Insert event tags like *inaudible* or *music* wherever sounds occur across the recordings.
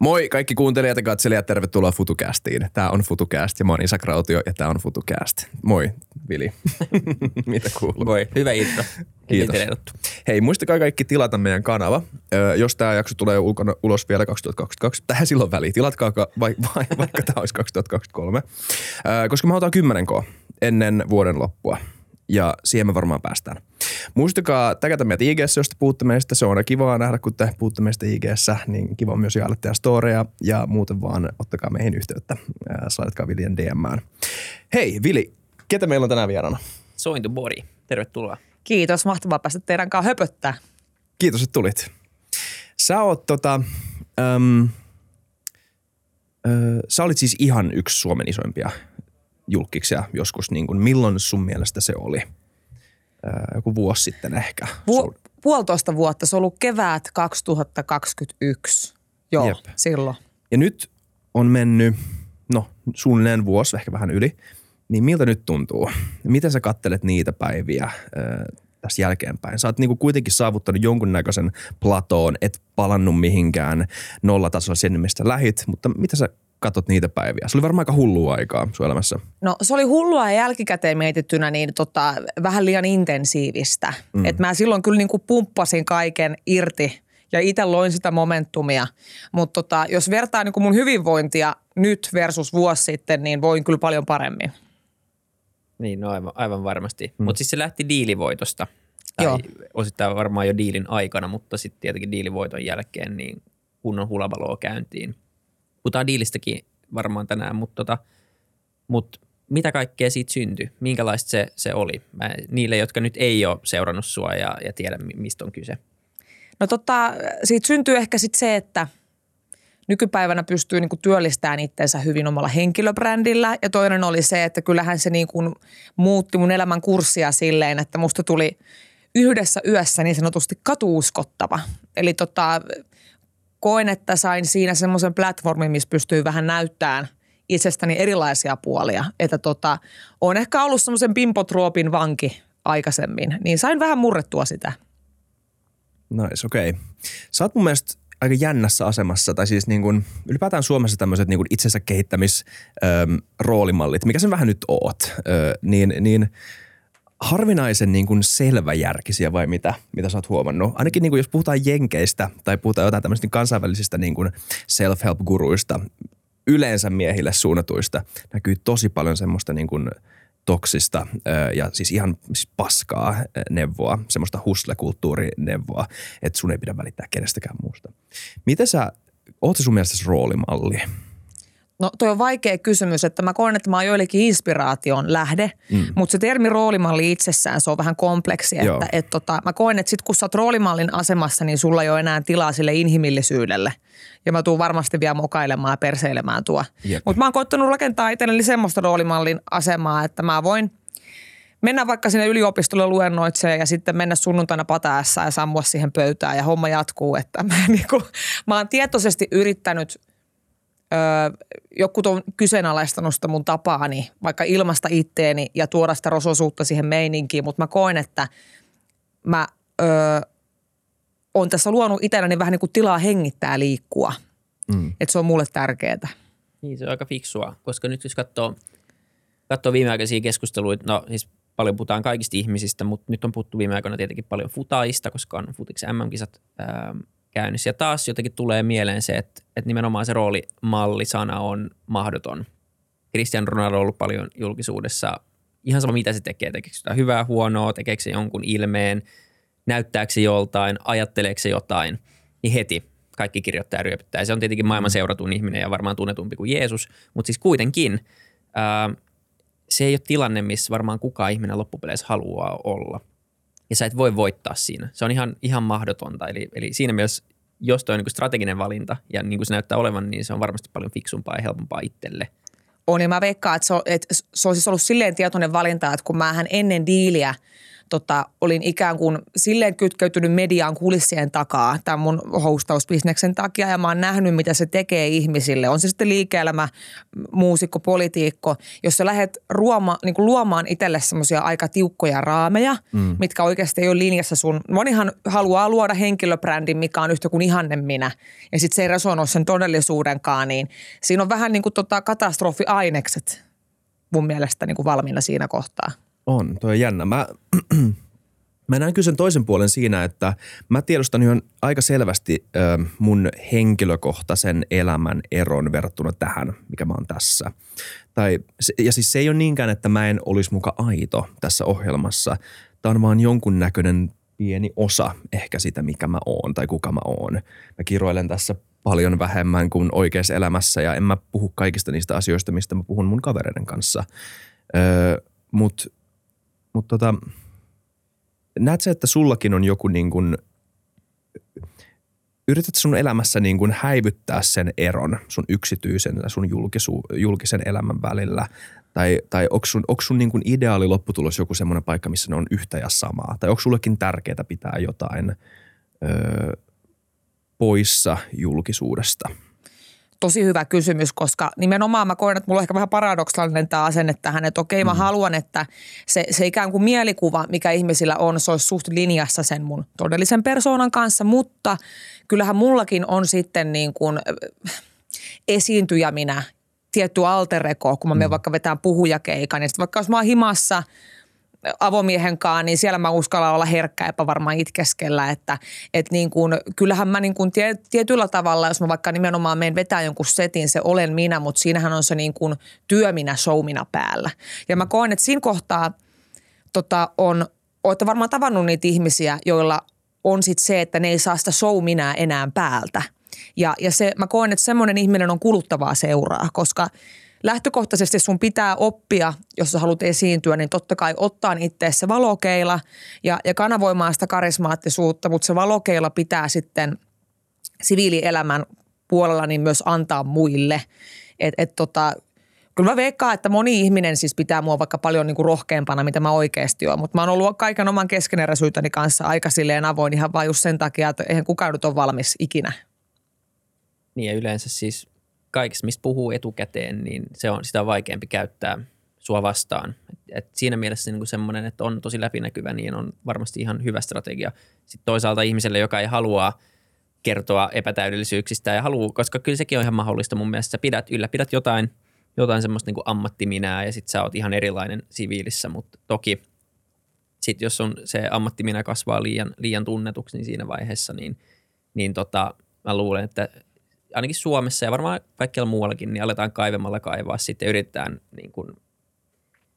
Moi kaikki kuuntelijat ja katselijat, tervetuloa FutuCastiin. Tämä on FutuCast ja mä oon Isak Rautio ja tämä on FutuCast. Moi, Vili. *laughs* Mitä kuuluu? Moi, hyvä intro. Kiitos. Hei, muistakaa kaikki tilata meidän kanava. Ö, jos tämä jakso tulee ulkona, ulos vielä 2022, tähän silloin väliin. Tilatkaa vai, *laughs* vai, vaikka tämä olisi 2023. Ö, koska mä otan 10 k ennen vuoden loppua ja siihen me varmaan päästään. Muistakaa täkätä meitä ig jos te puhutte meistä. Se on aina kivaa nähdä, kun te puhutte meistä ig niin kiva myös jaella teidän storeja ja muuten vaan ottakaa meihin yhteyttä. Slaidatkaa Viljen DMään. Hei Vili, ketä meillä on tänään vieraana? Sointu Body, tervetuloa. Kiitos, mahtavaa päästä teidän kanssa höpöttää. Kiitos, että tulit. Sä oot tota, äm, ö, sä olit siis ihan yksi Suomen isoimpia julkiksia joskus, niin kuin, milloin sun mielestä se oli? Joku vuosi sitten ehkä. Vu- puolitoista vuotta, se on ollut kevät 2021. Joo, Jep. silloin. Ja nyt on mennyt, no suunnilleen vuosi, ehkä vähän yli. Niin miltä nyt tuntuu? Miten sä kattelet niitä päiviä äh, tässä jälkeenpäin? Sä oot niinku kuitenkin saavuttanut jonkunnäköisen platoon, et palannut mihinkään nollatasolla sen, mistä lähit, mutta mitä sä katot niitä päiviä? Se oli varmaan aika hullua aikaa sun elämässä. No se oli hullua ja jälkikäteen mietittynä niin tota, vähän liian intensiivistä. Mm. Et mä silloin kyllä niin kuin pumppasin kaiken irti ja itse loin sitä momentumia. Mutta tota, jos vertaa niin kuin mun hyvinvointia nyt versus vuosi sitten, niin voin kyllä paljon paremmin. Niin, no aivan, aivan varmasti. Mm. Mutta siis se lähti diilivoitosta. Tai Joo. osittain varmaan jo diilin aikana, mutta sitten tietenkin diilivoiton jälkeen niin kunnon hulavaloo käyntiin – Puhutaan diilistäkin varmaan tänään, mutta tota, mut mitä kaikkea siitä syntyi? Minkälaista se, se oli? Mä, niille, jotka nyt ei ole seurannut sua ja, ja tiedä, mistä on kyse. No tota, siitä syntyy ehkä sit se, että nykypäivänä pystyy niinku työllistämään itsensä hyvin omalla henkilöbrändillä. Ja toinen oli se, että kyllähän se niinku muutti mun elämän kurssia silleen, että musta tuli yhdessä yössä niin sanotusti katuuskottava. Eli tota, koen, että sain siinä semmoisen platformin, missä pystyy vähän näyttämään itsestäni erilaisia puolia. Että tota, on ehkä ollut semmoisen pimpotroopin vanki aikaisemmin, niin sain vähän murrettua sitä. Nice, okei. Okay. Sä oot mun mielestä aika jännässä asemassa, tai siis niin kuin, ylipäätään Suomessa tämmöiset niin itsensä kehittämisroolimallit, mikä sen vähän nyt oot, ö, niin, niin – harvinaisen niin kuin selväjärkisiä vai mitä, mitä sä oot huomannut? Ainakin niin kuin jos puhutaan jenkeistä tai puhutaan jotain tämmöistä kansainvälisistä niin kuin self-help-guruista, yleensä miehille suunnatuista, näkyy tosi paljon semmoista niin kuin toksista ja siis ihan siis paskaa neuvoa, semmoista hustle-kulttuurineuvoa, että sun ei pidä välittää kenestäkään muusta. Miten sä, oot sun mielestä roolimalli? No toi on vaikea kysymys, että mä koen, että mä oon joillekin inspiraation lähde, mm. mutta se termi roolimalli itsessään, se on vähän kompleksi. Että, et tota, mä koen, että sit kun sä oot roolimallin asemassa, niin sulla ei ole enää tilaa sille inhimillisyydelle. Ja mä tuun varmasti vielä mokailemaan ja perseilemään tuo. Mutta mä oon koittanut rakentaa itselleni semmoista roolimallin asemaa, että mä voin mennä vaikka sinne yliopistolle luennoitseen ja sitten mennä sunnuntaina pataessa ja sammua siihen pöytään ja homma jatkuu. Että mä, *laughs* niin kuin, mä oon tietoisesti yrittänyt – öö, joku on kyseenalaistanut sitä mun tapaani, vaikka ilmasta itteeni ja tuoda sitä rososuutta siihen meininkiin, mutta mä koen, että mä öö, on tässä luonut itselläni vähän niin kuin tilaa hengittää liikkua. Mm. Että se on mulle tärkeää. Niin, se on aika fiksua, koska nyt jos katsoo, katsoo viimeaikaisia keskusteluita, no siis paljon puhutaan kaikista ihmisistä, mutta nyt on puhuttu viime aikoina tietenkin paljon futaista, koska on futiksi MM-kisat käynnissä. Ja taas jotenkin tulee mieleen se, että, että nimenomaan se roolimallisana on mahdoton. Cristiano Ronaldo on ollut paljon julkisuudessa. Ihan sama, mitä se tekee. Tekeekö sitä hyvää, huonoa, tekeekö se jonkun ilmeen, näyttääkö se joltain, ajatteleeko se jotain, niin heti kaikki kirjoittaa ryöpyttää. Se on tietenkin maailman seuratun ihminen ja varmaan tunnetumpi kuin Jeesus, mutta siis kuitenkin ää, se ei ole tilanne, missä varmaan kukaan ihminen loppupeleissä haluaa olla ja sä et voi voittaa siinä. Se on ihan, ihan mahdotonta. Eli, eli siinä mielessä, jos toi on niin strateginen valinta ja niin kuin se näyttää olevan, niin se on varmasti paljon fiksumpaa ja helpompaa itselle. On ja mä veikkaan, että se on, että se on siis ollut silleen tietoinen valinta, että kun mähän ennen diiliä tota, olin ikään kuin silleen kytkeytynyt mediaan kulissien takaa tämän mun hostausbisneksen takia ja mä oon nähnyt, mitä se tekee ihmisille. On se sitten liike-elämä, muusikko, politiikko, jos sä lähdet ruoma, niin kuin luomaan itselle semmoisia aika tiukkoja raameja, mm. mitkä oikeasti ei ole linjassa sun. Monihan haluaa luoda henkilöbrändin, mikä on yhtä kuin ihanne minä ja sitten se ei resonoi sen todellisuudenkaan, niin siinä on vähän niin kuin tota katastrofiainekset mun mielestä niin kuin valmiina siinä kohtaa. On, toi on jännä. Mä, *clears throat* mä näen kyllä sen toisen puolen siinä, että mä tiedostan jo aika selvästi ö, mun henkilökohtaisen elämän eron verrattuna tähän, mikä mä oon tässä. Tai, ja siis se ei ole niinkään, että mä en olisi muka aito tässä ohjelmassa. Tämä on vaan jonkunnäköinen pieni osa ehkä sitä, mikä mä oon tai kuka mä oon. Mä kiroilen tässä paljon vähemmän kuin oikeassa elämässä ja en mä puhu kaikista niistä asioista, mistä mä puhun mun kavereiden kanssa. Öö, Mutta mut tota, näet sä, että sullakin on joku niin kuin, yrität sun elämässä niin kuin häivyttää sen eron sun yksityisen ja sun julkisu, julkisen elämän välillä? Tai, tai onko sun, onko sun niin kuin ideaali lopputulos joku semmoinen paikka, missä ne on yhtä ja samaa? Tai onko sullekin tärkeää pitää jotain öö, poissa julkisuudesta? Tosi hyvä kysymys, koska nimenomaan mä koen, että mulla on ehkä vähän paradoksaalinen tämä asenne tähän, että okei mä mm. haluan, että se, se ikään kuin mielikuva, mikä ihmisillä on, se olisi suht linjassa sen mun todellisen persoonan kanssa, mutta kyllähän mullakin on sitten niin kuin esiintyjä minä, tietty altereko, kun mä menen mm. vaikka vetään puhujakeikan, ja sitten vaikka jos mä oon himassa – avomiehen kanssa, niin siellä mä uskallan olla herkkä ja varmaan itkeskellä, että et niin kuin, kyllähän mä niin kuin tie, tietyllä tavalla, jos mä vaikka nimenomaan menen vetää jonkun setin, se olen minä, mutta siinähän on se niin kuin työminä, showminä päällä. Ja mä koen, että siinä kohtaa tota, on, olette varmaan tavannut niitä ihmisiä, joilla on sitten se, että ne ei saa sitä showminää enää päältä. Ja, ja se, mä koen, että semmoinen ihminen on kuluttavaa seuraa, koska – lähtökohtaisesti sun pitää oppia, jos sä haluat esiintyä, niin totta kai ottaa itse se valokeila ja, ja kanavoimaan sitä karismaattisuutta, mutta se valokeila pitää sitten siviilielämän puolella niin myös antaa muille. Et, et tota, kyllä mä veikkaan, että moni ihminen siis pitää mua vaikka paljon niin kuin rohkeampana, mitä mä oikeasti oon, mutta mä oon ollut kaiken oman keskeneräisyyteni kanssa aika silleen avoin ihan vain just sen takia, että eihän kukaan nyt ole valmis ikinä. Niin ja yleensä siis kaikessa, mistä puhuu etukäteen, niin se on, sitä on vaikeampi käyttää sua vastaan. Et, et siinä mielessä niin semmoinen, että on tosi läpinäkyvä, niin on varmasti ihan hyvä strategia. Sitten toisaalta ihmiselle, joka ei halua kertoa epätäydellisyyksistä ja haluaa, koska kyllä sekin on ihan mahdollista mun mielestä. Sä pidät, ylläpidät jotain, jotain semmoista niin ammattiminää ja sitten sä oot ihan erilainen siviilissä, mutta toki sitten jos on se ammattiminä kasvaa liian, liian tunnetuksi, niin siinä vaiheessa niin, niin tota, mä luulen, että ainakin Suomessa ja varmaan kaikkialla muuallakin, niin aletaan kaivemalla kaivaa sitten yritetään niin kuin,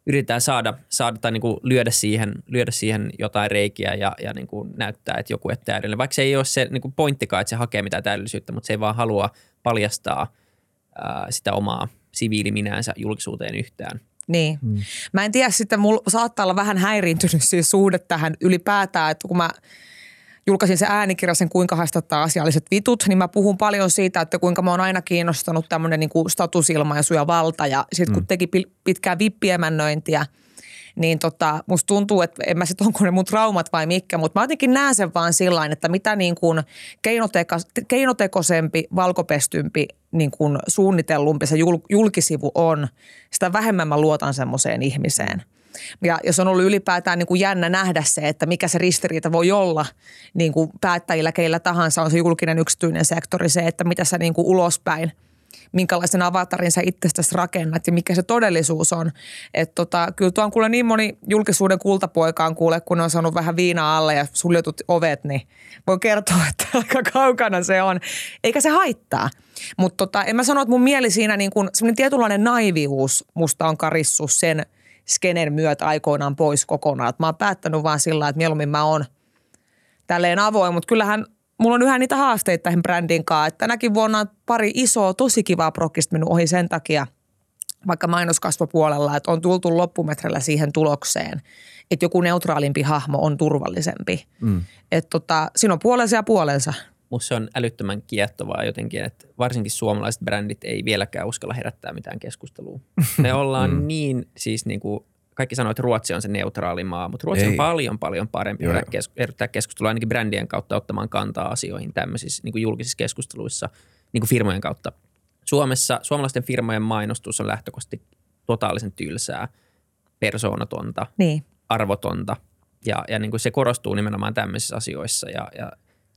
yritetään saada, saada tai niin kuin lyödä, siihen, lyödä siihen jotain reikiä ja, ja niin kuin näyttää, että joku on täydellinen. Vaikka se ei ole se niin kuin pointtikaan, että se hakee mitään täydellisyyttä, mutta se ei vaan halua paljastaa ää, sitä omaa siviiliminäänsä julkisuuteen yhtään. Niin. Hmm. Mä en tiedä sitten, mulla saattaa olla vähän häiriintynyt siis suhde tähän ylipäätään, että kun mä – julkaisin se äänikirja sen kuinka haastattaa asialliset vitut, niin mä puhun paljon siitä, että kuinka mä oon aina kiinnostanut tämmöinen niin kuin statusilmaisu ja valta. Ja sitten kun mm. teki pitkää vippiemännöintiä, niin tota, musta tuntuu, että en mä sitten onko ne mun traumat vai mikä, mutta mä jotenkin näen sen vaan sillä että mitä niin kuin keinoteko- keinotekoisempi, valkopestympi, niin kuin suunnitellumpi se jul, julkisivu on, sitä vähemmän mä luotan semmoiseen ihmiseen – ja, jos on ollut ylipäätään niin kuin jännä nähdä se, että mikä se ristiriita voi olla niin kuin päättäjillä, keillä tahansa on se julkinen yksityinen sektori, se, että mitä sä niin kuin ulospäin – minkälaisen avatarin sä itsestäsi rakennat ja mikä se todellisuus on. Että tota, kyllä tuo on kuule niin moni julkisuuden kultapoikaan kuule, kun on saanut vähän viinaa alle ja suljetut ovet, niin voin kertoa, *laughs* että aika kaukana se on. Eikä se haittaa. Mutta tota, en mä sano, että mun mieli siinä niin semmoinen tietynlainen naivius musta on karissu sen – skenen myötä aikoinaan pois kokonaan. Et mä oon päättänyt vaan sillä että mieluummin mä oon tälleen avoin, mutta kyllähän mulla on yhä niitä haasteita tähän brändin kanssa. Että tänäkin vuonna on pari isoa, tosi kivaa prokista mennyt ohi sen takia, vaikka mainoskasvopuolella, että on tultu loppumetrellä siihen tulokseen, että joku neutraalimpi hahmo on turvallisempi. Mm. Että tota, siinä on puolensa ja puolensa musta se on älyttömän kiehtovaa jotenkin, että varsinkin suomalaiset brändit ei vieläkään uskalla herättää mitään keskustelua. Me *laughs* ollaan mm. niin siis niin kuin kaikki sanoo, että Ruotsi on se neutraali maa, mutta Ruotsi Ei. on paljon, paljon parempi Joo, yrittää keskustelua ainakin brändien kautta ottamaan kantaa asioihin tämmöisissä niin kuin julkisissa keskusteluissa niin kuin firmojen kautta. Suomessa suomalaisten firmojen mainostus on lähtökohtaisesti totaalisen tylsää, persoonatonta, Niin. arvotonta ja, ja niin kuin se korostuu nimenomaan tämmöisissä asioissa ja, ja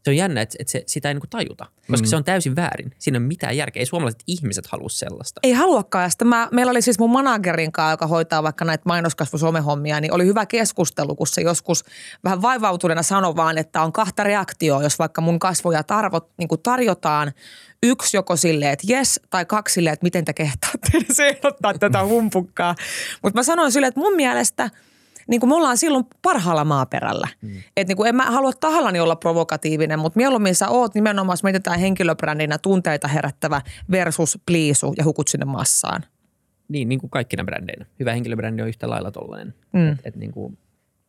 se on jännä, että, että se, sitä ei niin kuin tajuta, koska mm. se on täysin väärin. Siinä ei ole mitään järkeä. Ei suomalaiset ihmiset halua sellaista. Ei haluakaan. Ja sitten mä, meillä oli siis mun managerin kanssa, joka hoitaa vaikka näitä mainoskasvusomehommia, niin oli hyvä keskustelu, kun se joskus vähän vaivautuneena sanoi vaan, että on kahta reaktioa, jos vaikka mun kasvoja tarvot, niin kuin tarjotaan yksi joko silleen, että jes, tai kaksi silleen, että miten te kehtaatte ehdottaa tätä humpukkaa. Mutta mä sanoin silleen, että mun mielestä niin kuin me ollaan silloin parhaalla maaperällä. Mm. Että niin kuin en mä halua tahallani olla provokatiivinen, mutta mieluummin sä oot nimenomaan, jos mietitään henkilöbrändinä tunteita herättävä versus pliisu ja hukut sinne massaan. Niin, niin kuin kaikkina brändeinä. Hyvä henkilöbrändi on yhtä lailla tollainen. Mm. Et, et niin kuin,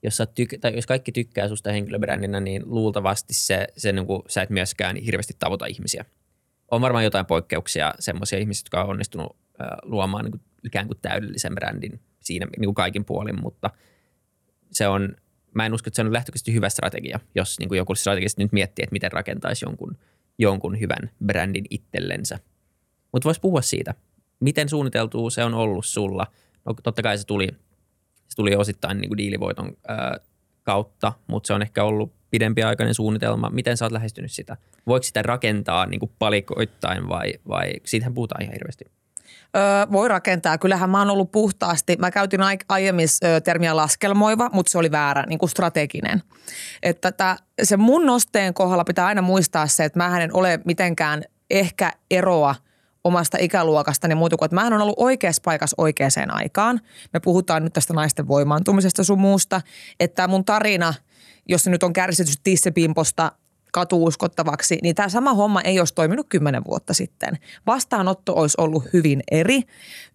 jos, sä tyk- tai jos kaikki tykkää susta henkilöbrändinä, niin luultavasti se, se niin kuin, sä et myöskään hirveästi tavoita ihmisiä. On varmaan jotain poikkeuksia, semmoisia ihmisiä, jotka on onnistunut äh, luomaan niin kuin, ikään kuin täydellisen brändin siinä niin kuin kaikin puolin, mutta se on, mä en usko, että se on lähtökohtaisesti hyvä strategia, jos niin kuin joku strategisesti nyt miettii, että miten rakentaisi jonkun, jonkun hyvän brändin itsellensä. Mutta voisi puhua siitä, miten suunniteltua se on ollut sulla. No, totta kai se tuli, se tuli osittain niin kuin diilivoiton ää, kautta, mutta se on ehkä ollut pidempiaikainen suunnitelma. Miten sä oot lähestynyt sitä? Voiko sitä rakentaa niin kuin palikoittain vai, vai siitähän puhutaan ihan hirveästi? Öö, voi rakentaa. Kyllähän mä oon ollut puhtaasti. Mä käytin ai- aiemmin termiä laskelmoiva, mutta se oli väärä, niin kuin strateginen. Että tää, se mun nosteen kohdalla pitää aina muistaa se, että mä en ole mitenkään ehkä eroa omasta ikäluokastani muuta kuin, että mä on ollut oikeassa paikassa oikeaan aikaan. Me puhutaan nyt tästä naisten voimaantumisesta sun muusta, että mun tarina, jos se nyt on kärsitty tissepimposta katuuskottavaksi, niin tämä sama homma ei olisi toiminut kymmenen vuotta sitten. Vastaanotto olisi ollut hyvin eri.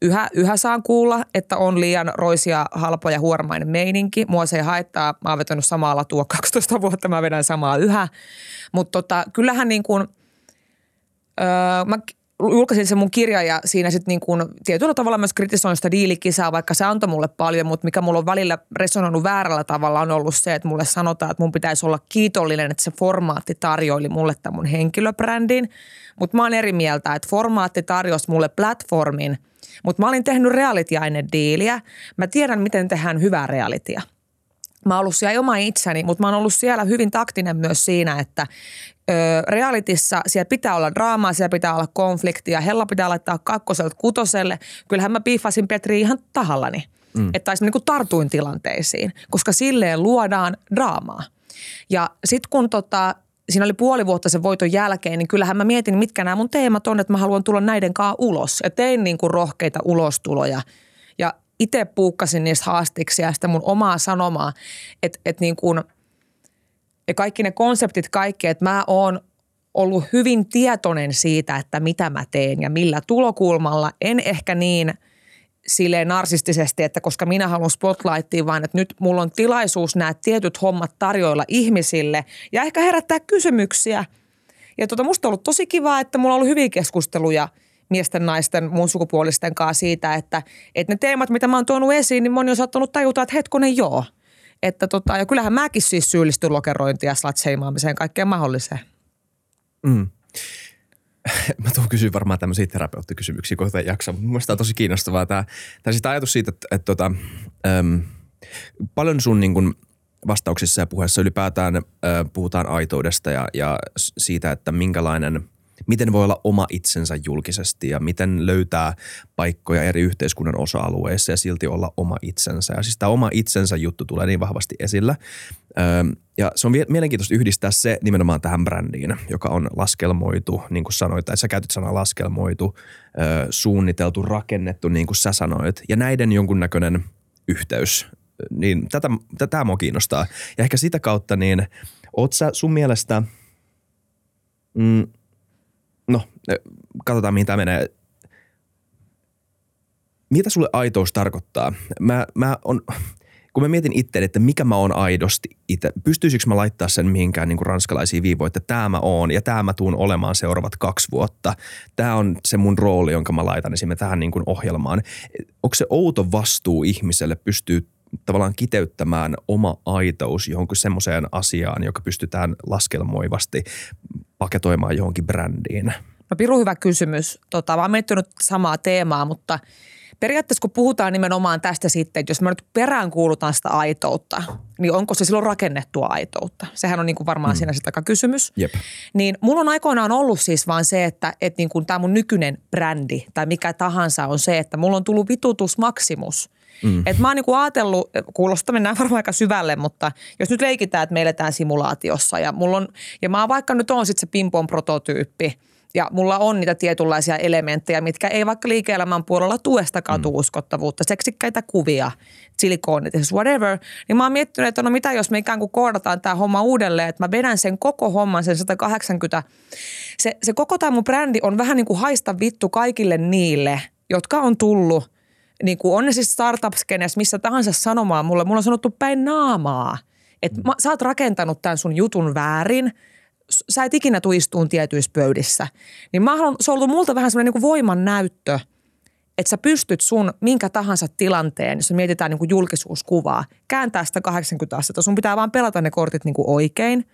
Yhä, yhä saan kuulla, että on liian roisia, halpa ja huormainen meininki. Mua se ei haittaa. Mä oon vetänyt samaa latua *laughs* 12 vuotta, mä vedän samaa yhä. Mutta tota, kyllähän niin kuin, öö, mä julkaisin sen mun kirja ja siinä sitten niin kuin tietyllä tavalla myös kritisoin sitä diilikisaa, vaikka se antoi mulle paljon, mutta mikä mulla on välillä resonoinut väärällä tavalla on ollut se, että mulle sanotaan, että mun pitäisi olla kiitollinen, että se formaatti tarjoili mulle tämän mun henkilöbrändin. Mutta mä oon eri mieltä, että formaatti tarjosi mulle platformin, mutta mä olin tehnyt reality diiliä. Mä tiedän, miten tehdään hyvää realitya. Mä oon ollut siellä oma itseni, mutta mä oon ollut siellä hyvin taktinen myös siinä, että ö, realitissa siellä pitää olla draamaa, siellä pitää olla konfliktia. Hella pitää laittaa kakkoselta kutoselle. Kyllähän mä piifasin Petri ihan tahallani, mm. että niin tartuin tilanteisiin, koska silleen luodaan draamaa. Ja sitten kun tota, siinä oli puoli vuotta sen voiton jälkeen, niin kyllähän mä mietin, mitkä nämä mun teemat on, että mä haluan tulla näiden kanssa ulos. Ja tein niin kuin rohkeita ulostuloja. Itse puukkasin niistä haastiksi ja sitä mun omaa sanomaa, että, että niin kuin, ja kaikki ne konseptit kaikki, että mä oon ollut hyvin tietoinen siitä, että mitä mä teen ja millä tulokulmalla. En ehkä niin silleen narsistisesti, että koska minä haluan spotlightiin, vaan että nyt mulla on tilaisuus nämä tietyt hommat tarjoilla ihmisille ja ehkä herättää kysymyksiä. Ja tota, musta on ollut tosi kiva, että mulla on ollut hyviä keskusteluja miesten, naisten, muun sukupuolisten kanssa siitä, että, että ne teemat, mitä mä oon tuonut esiin, niin moni on saattanut tajuta, että hetkonen joo. Että tota, ja kyllähän mäkin siis syyllistyn lokerointiin ja slatseimaamiseen kaikkeen mahdolliseen. Mm. *laughs* Mä tuun kysyä varmaan tämmöisiä terapeuttikysymyksiä kohta jaksa, mutta mun on tosi kiinnostavaa. Tämä, tämä siis ajatus siitä, että, että, että äm, paljon sun niin kuin vastauksissa ja puheessa ylipäätään äh, puhutaan aitoudesta ja, ja siitä, että minkälainen, miten voi olla oma itsensä julkisesti ja miten löytää paikkoja eri yhteiskunnan osa-alueissa ja silti olla oma itsensä. Ja siis tämä oma itsensä juttu tulee niin vahvasti esillä. Ja se on mielenkiintoista yhdistää se nimenomaan tähän brändiin, joka on laskelmoitu, niin kuin sanoit, tai sä käytit sanaa laskelmoitu, suunniteltu, rakennettu, niin kuin sä sanoit. Ja näiden jonkunnäköinen yhteys, niin tätä, tätä mua kiinnostaa. Ja ehkä sitä kautta, niin oot sä sun mielestä, mm, katsotaan mihin tämä menee. Mitä sulle aitous tarkoittaa? Mä, mä on, kun mä mietin itse, että mikä mä oon aidosti itse, pystyisikö mä laittaa sen mihinkään niin kuin ranskalaisiin viivoihin, että tämä mä oon ja tämä mä tuun olemaan seuraavat kaksi vuotta. Tämä on se mun rooli, jonka mä laitan esimerkiksi tähän niin kuin ohjelmaan. Onko se outo vastuu ihmiselle pystyy tavallaan kiteyttämään oma aitous johonkin semmoiseen asiaan, joka pystytään laskelmoivasti paketoimaan johonkin brändiin? No piru hyvä kysymys. Tota, mä oon miettinyt samaa teemaa, mutta – periaatteessa kun puhutaan nimenomaan tästä sitten, että jos mä nyt peräänkuulutan sitä aitoutta, niin onko se silloin rakennettua aitoutta? Sehän on niin kuin varmaan mm. siinä se kysymys. Jep. Niin mulla on aikoinaan ollut siis vaan se, että, että niin kuin tämä mun nykyinen brändi tai mikä tahansa on se, että mulla on tullut vitutus maksimus. Mm. Et mä oon niinku ajatellut, kuulostaa mennään varmaan aika syvälle, mutta jos nyt leikitään, että me eletään simulaatiossa ja mulla on, ja mä vaikka nyt on sitten se pimpon prototyyppi – ja mulla on niitä tietynlaisia elementtejä, mitkä ei vaikka liike-elämän puolella tuesta katu mm. uskottavuutta, seksikkäitä kuvia, silikoonit, whatever. Niin mä oon miettinyt, että no mitä jos me ikään kuin koodataan tämä homma uudelleen, että mä vedän sen koko homman, sen 180. Se, se koko tämä mun brändi on vähän niin kuin haista vittu kaikille niille, jotka on tullut niin kuin on ne siis startup missä tahansa sanomaan mulle, mulla on sanottu päin naamaa, että mm. sä oot rakentanut tämän sun jutun väärin – sä et ikinä tuu istuun tietyissä pöydissä. Niin mä haluan, se on ollut multa vähän semmoinen niin voiman näyttö, että sä pystyt sun minkä tahansa tilanteen, jos mietitään niin kuin julkisuuskuvaa, kääntää sitä 80 astetta. Sun pitää vaan pelata ne kortit niin kuin oikein.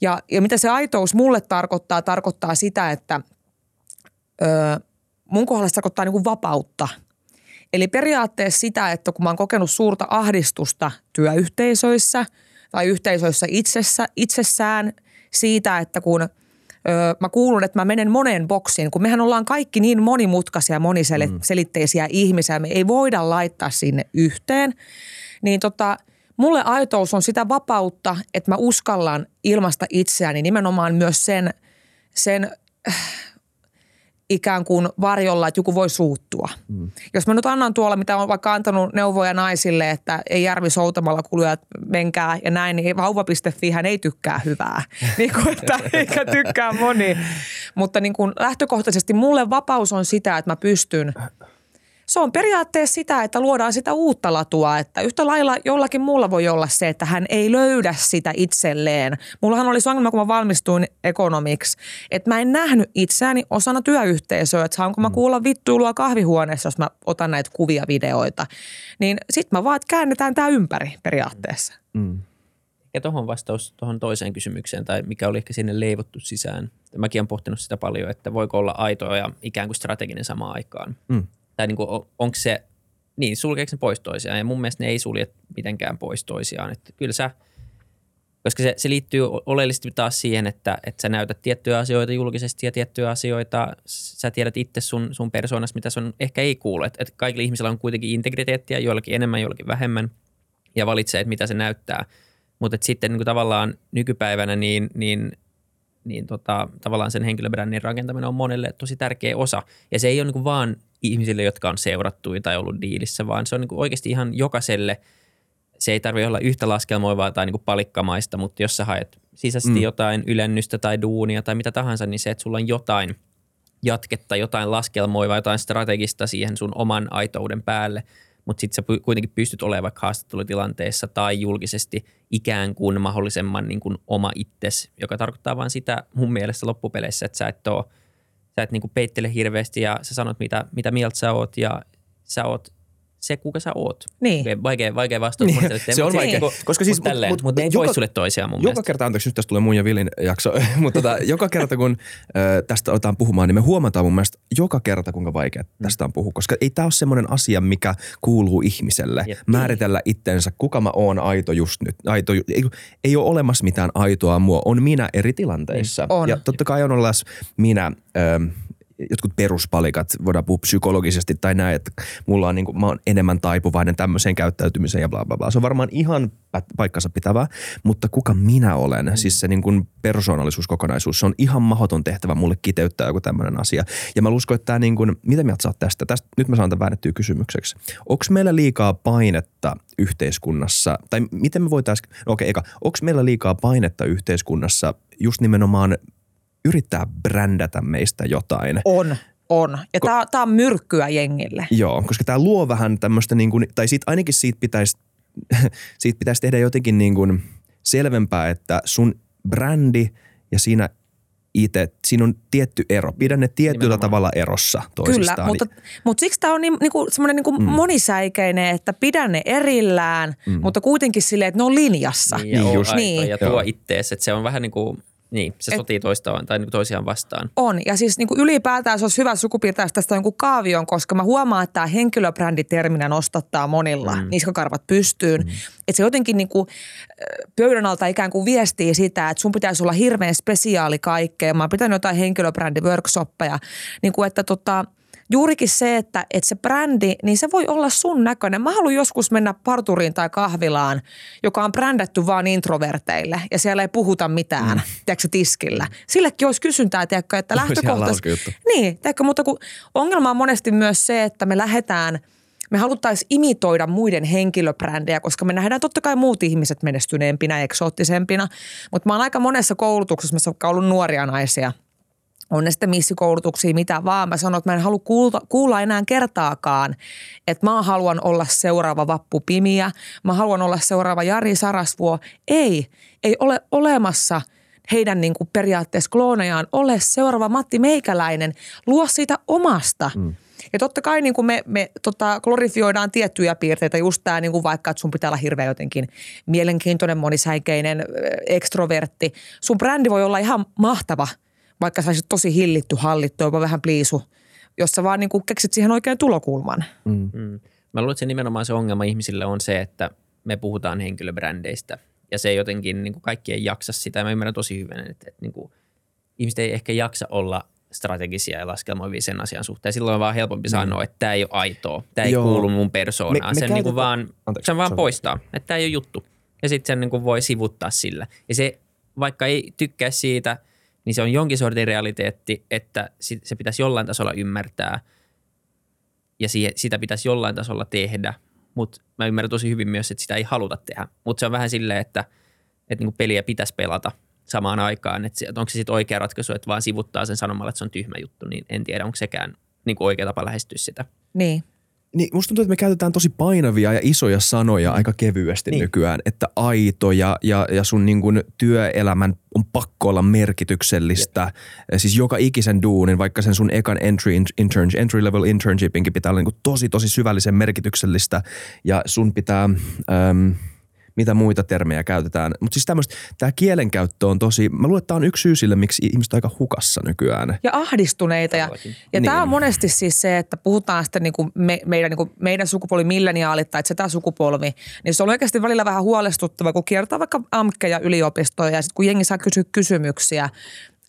Ja, ja mitä se aitous mulle tarkoittaa, tarkoittaa sitä, että öö, mun kohdalla se tarkoittaa niin kuin vapautta. Eli periaatteessa sitä, että kun mä oon kokenut suurta ahdistusta työyhteisöissä tai yhteisöissä itsessä, itsessään – siitä, että kun ö, mä kuulun, että mä menen moneen boksiin, kun mehän ollaan kaikki niin monimutkaisia, moniselitteisiä mm. ihmisiä, me ei voida laittaa sinne yhteen, niin tota, mulle aitous on sitä vapautta, että mä uskallan ilmasta itseäni nimenomaan myös sen, sen ikään kuin varjolla, että joku voi suuttua. Mm. Jos mä nyt annan tuolla, mitä on vaikka antanut neuvoja naisille, että ei järvi soutamalla kuluja, menkää ja näin, niin vauva.fi hän ei tykkää hyvää. *laughs* niin kuin, että eikä tykkää moni. Mutta niin kuin lähtökohtaisesti mulle vapaus on sitä, että mä pystyn – se on periaatteessa sitä, että luodaan sitä uutta latua, että yhtä lailla jollakin muulla voi olla se, että hän ei löydä sitä itselleen. Mullahan oli se ongelma, kun mä valmistuin ekonomiksi, että mä en nähnyt itseäni osana työyhteisöä, että saanko mä mm. kuulla vittuilua kahvihuoneessa, jos mä otan näitä kuvia, videoita. Niin sit mä vaan, että käännetään tämä ympäri periaatteessa. Mm. Ja tuohon vastaus tuohon toiseen kysymykseen, tai mikä oli ehkä sinne leivottu sisään. Mäkin olen pohtinut sitä paljon, että voiko olla aitoa ja ikään kuin strateginen samaan aikaan. Mm tai niin kuin, onko se, niin sulkeeko ne pois toisiaan ja mun mielestä ne ei sulje mitenkään pois toisiaan. Että kyllä sä, koska se, se liittyy oleellisesti taas siihen, että, että sä näytät tiettyjä asioita julkisesti ja tiettyjä asioita, sä tiedät itse sun, sun persoonasta, mitä sun ehkä ei kuulu. Että, että kaikilla ihmisillä on kuitenkin integriteettiä, joillakin enemmän, joillakin vähemmän ja valitsee, että mitä se näyttää. Mutta sitten niin kuin tavallaan nykypäivänä niin, niin niin tota, tavallaan sen henkilöbrändin rakentaminen on monelle tosi tärkeä osa. Ja se ei ole niin vaan ihmisille, jotka on seurattu tai ollut diilissä, vaan se on niin kuin oikeasti ihan jokaiselle. Se ei tarvitse olla yhtä laskelmoivaa tai niin kuin palikkamaista, mutta jos sä haet sisäisesti mm. jotain ylennystä tai duunia tai mitä tahansa, niin se, että sulla on jotain jatketta, jotain laskelmoivaa, jotain strategista siihen sun oman aitouden päälle, mutta sitten sä kuitenkin pystyt olemaan vaikka haastattelutilanteessa tai julkisesti ikään kuin mahdollisemman niin kuin oma itses, joka tarkoittaa vain sitä mun mielestä loppupeleissä, että sä et ole – sä et niinku peittele hirveästi ja sä sanot, mitä, mitä mieltä sä oot ja sä oot se, kuka sä oot. Niin. Vaikea, vaikea vastaus. Niin. se on vaikea. Niin. Koska siis, mutta mut, mut, ne ei joka, pois sulle toisiaan mun Joka mielestä. kerta, anteeksi, nyt tästä tulee mun ja Villin jakso, *laughs* mutta tota, joka kerta kun äh, tästä otetaan puhumaan, niin me huomataan mun mielestä joka kerta, kuinka vaikea mm. tästä on puhua. Koska ei tämä ole semmoinen asia, mikä kuuluu ihmiselle. Jep. Määritellä itsensä, kuka mä oon aito just nyt. Aito, ei, ei ole olemassa mitään aitoa mua, on minä eri tilanteissa. Niin. On. Ja totta kai on olemassa minä... Ähm, jotkut peruspalikat, voidaan puhua psykologisesti tai näin, että mulla on, niin kuin, mä oon enemmän taipuvainen tämmöiseen käyttäytymiseen ja bla bla bla. Se on varmaan ihan paikkansa pitävää, mutta kuka minä olen, mm. siis se niin kuin persoonallisuuskokonaisuus, se on ihan mahdoton tehtävä mulle kiteyttää joku tämmöinen asia. Ja mä uskon, että tämä niin kuin, mitä mieltä oot tästä? tästä? Nyt mä saan tämän väännettyä kysymykseksi. Onko meillä liikaa painetta yhteiskunnassa, tai miten me voitaisiin, no okei, okay, eka, onko meillä liikaa painetta yhteiskunnassa just nimenomaan yrittää brändätä meistä jotain. On, on. Ja Ko- tämä on myrkkyä jengille. Joo, koska tämä luo vähän tämmöistä, niin kuin, tai siitä, ainakin siitä pitäisi *laughs* siitä pitäisi tehdä jotenkin niin kuin selvempää, että sun brändi ja siinä itse, siinä on tietty ero. Pidän ne tietyllä Nimenomaan. tavalla erossa toisistaan. Kyllä, mutta, mutta siksi tämä on niin, niin kuin, semmoinen niin kuin mm. monisäikeinen, että pidän ne erillään, mm. mutta kuitenkin silleen, että ne on linjassa. Niin, ja, niin, just. Niin. ja tuo ittees, että se on vähän niin kuin – niin, se Et, sotii toistaan tai niin toisiaan vastaan. On, ja siis niin kuin ylipäätään se olisi hyvä sukupiirtää tästä jonkun kaavion, koska mä huomaan, että tämä henkilöbränditerminä nostattaa monilla mm. niskakarvat pystyyn. Mm. Että se jotenkin niin kuin pöydän alta ikään kuin viestii sitä, että sun pitäisi olla hirveän spesiaali kaikkea. Mä oon pitänyt jotain henkilöbrändiworkshoppeja, niin kuin että tota – juurikin se, että, että se brändi, niin se voi olla sun näköinen. Mä haluan joskus mennä parturiin tai kahvilaan, joka on brändätty vaan introverteille ja siellä ei puhuta mitään, mm. tiedätkö, tiskillä. Sillekin olisi kysyntää, tiedätkö, että lähtökohtaisesti. Niin, tiedätkö, mutta kun ongelma on monesti myös se, että me lähdetään – me haluttaisiin imitoida muiden henkilöbrändejä, koska me nähdään totta kai muut ihmiset menestyneempinä, eksoottisempina. Mutta mä oon aika monessa koulutuksessa, missä on ollut nuoria naisia – on ne sitten missikoulutuksia, mitä vaan. Mä sanon, että mä en halua kuulla, kuulla enää kertaakaan, että mä haluan olla seuraava Vappu Pimiä, mä haluan olla seuraava Jari Sarasvuo. Ei, ei ole olemassa heidän niin kuin periaatteessa kloonejaan. Ole seuraava Matti Meikäläinen, luo siitä omasta. Mm. Ja totta kai niin kuin me, me tota, glorifioidaan tiettyjä piirteitä, just tämä niin kuin vaikka, että sun pitää olla hirveän jotenkin mielenkiintoinen, monisäikeinen, ekstrovertti. Sun brändi voi olla ihan mahtava – vaikka sä olisit tosi hillitty, hallittu, jopa vähän pliisu, jos sä vaan niin kuin keksit siihen oikein tulokulman. Mm. Mm. Mä luulen, että se nimenomaan se ongelma ihmisille on se, että me puhutaan henkilöbrändeistä ja se jotenkin niin kuin kaikki ei jaksa sitä. Ja mä ymmärrän tosi hyvin, että, että niin kuin, ihmiset ei ehkä jaksa olla strategisia ja laskelmoivia sen asian suhteen. Silloin on vaan helpompi mm. sanoa, että tämä ei ole aitoa, tämä ei Joo. kuulu mun persoonaan. Me, me sen niin kuin vaan, Anteeksi, sen vaan poistaa, että tämä ei ole juttu. Ja sitten sen niin kuin voi sivuttaa sillä. Ja se, vaikka ei tykkää siitä – niin se on jonkin sortin realiteetti, että se pitäisi jollain tasolla ymmärtää ja sitä pitäisi jollain tasolla tehdä, mutta mä ymmärrän tosi hyvin myös, että sitä ei haluta tehdä. Mutta se on vähän silleen, että, että niin peliä pitäisi pelata samaan aikaan, että onko se sitten oikea ratkaisu, että vaan sivuttaa sen sanomalla, että se on tyhmä juttu, niin en tiedä, onko sekään niin oikea tapa lähestyä sitä. Niin. Niin, musta tuntuu, että me käytetään tosi painavia ja isoja sanoja aika kevyesti niin. nykyään, että aito ja, ja, ja sun niin kuin työelämän on pakko olla merkityksellistä. Jep. Siis joka ikisen duunin, vaikka sen sun ekan entry, intern, entry level internshipinkin pitää olla niin kuin tosi tosi syvällisen merkityksellistä ja sun pitää... Äm, mitä muita termejä käytetään. Mutta siis tämmöistä, tämä kielenkäyttö on tosi, mä luulen, että tämä on yksi syy sille, miksi ihmiset on aika hukassa nykyään. Ja ahdistuneita. Ja, ja niin. tämä on monesti siis se, että puhutaan sitten niinku me, meidän, niinku meidän sukupolvi milleniaalit tai sitä sukupolvi, niin se on oikeasti välillä vähän huolestuttava, kun kiertää vaikka amkkeja yliopistoja ja sitten kun jengi saa kysyä kysymyksiä,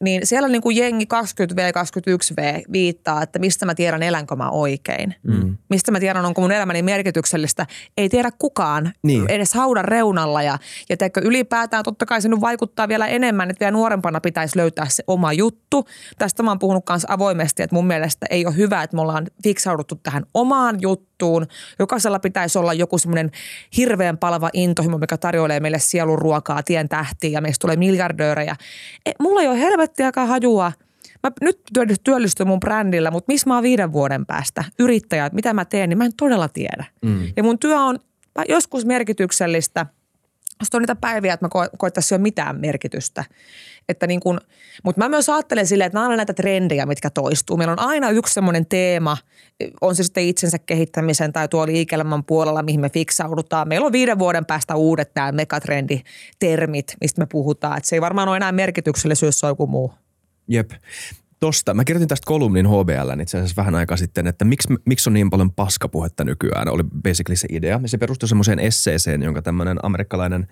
niin siellä niin kuin jengi 20V, 21V viittaa, että mistä mä tiedän, elänkö mä oikein. Mm. Mistä mä tiedän, onko mun elämäni merkityksellistä. Ei tiedä kukaan, niin. edes haudan reunalla. Ja, ja teikö ylipäätään totta kai se nyt vaikuttaa vielä enemmän, että vielä nuorempana pitäisi löytää se oma juttu. Tästä mä oon puhunut myös avoimesti, että mun mielestä ei ole hyvä, että me ollaan fiksauduttu tähän omaan juttuun. Jokaisella pitäisi olla joku semmoinen hirveän palava intohimo, mikä tarjoilee meille sieluruokaa, tien tähtiä ja meistä tulee miljardöörejä. E, mulla ei ole helvettiäkään hajua. Mä nyt työllistyn mun brändillä, mutta missä mä oon viiden vuoden päästä? Yrittäjät, mitä mä teen, niin mä en todella tiedä. Mm. Ja mun työ on joskus merkityksellistä – sitten on niitä päiviä, että mä ko- koittaisi jo mitään merkitystä. Että niin kun, mutta mä myös ajattelen silleen, että nämä on näitä trendejä, mitkä toistuu. Meillä on aina yksi semmoinen teema, on se sitten itsensä kehittämisen tai tuo liike puolella, mihin me fiksaudutaan. Meillä on viiden vuoden päästä uudet nämä megatrenditermit, mistä me puhutaan. Että se ei varmaan ole enää merkityksellisyys, se on joku muu. Jep tosta. Mä kirjoitin tästä kolumnin HBL itse asiassa vähän aikaa sitten, että miksi, miksi on niin paljon paskapuhetta nykyään, oli basically se idea. Se perustui semmoiseen esseeseen, jonka tämmöinen amerikkalainen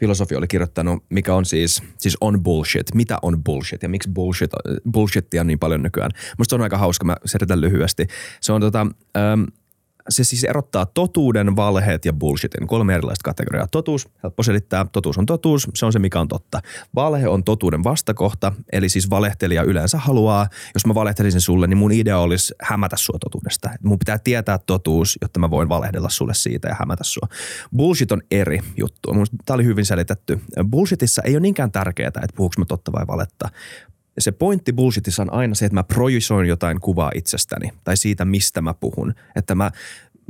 filosofi oli kirjoittanut, mikä on siis, siis on bullshit. Mitä on bullshit ja miksi bullshit, bullshittia on niin paljon nykyään. Musta se on aika hauska, mä selitän lyhyesti. Se on tota, ähm, se siis erottaa totuuden, valheet ja bullshitin. Kolme erilaista kategoriaa. Totuus, helppo selittää. Totuus on totuus, se on se mikä on totta. Valhe on totuuden vastakohta, eli siis valehtelija yleensä haluaa, jos mä valehtelisin sulle, niin mun idea olisi hämätä sua totuudesta. Mun pitää tietää totuus, jotta mä voin valehdella sulle siitä ja hämätä sua. Bullshit on eri juttu. Tämä oli hyvin selitetty. Bullshitissa ei ole niinkään tärkeää, että puhuuko mä totta vai valetta. Ja se pointti bullshitissa on aina se, että mä projisoin jotain kuvaa itsestäni tai siitä, mistä mä puhun. Että mä,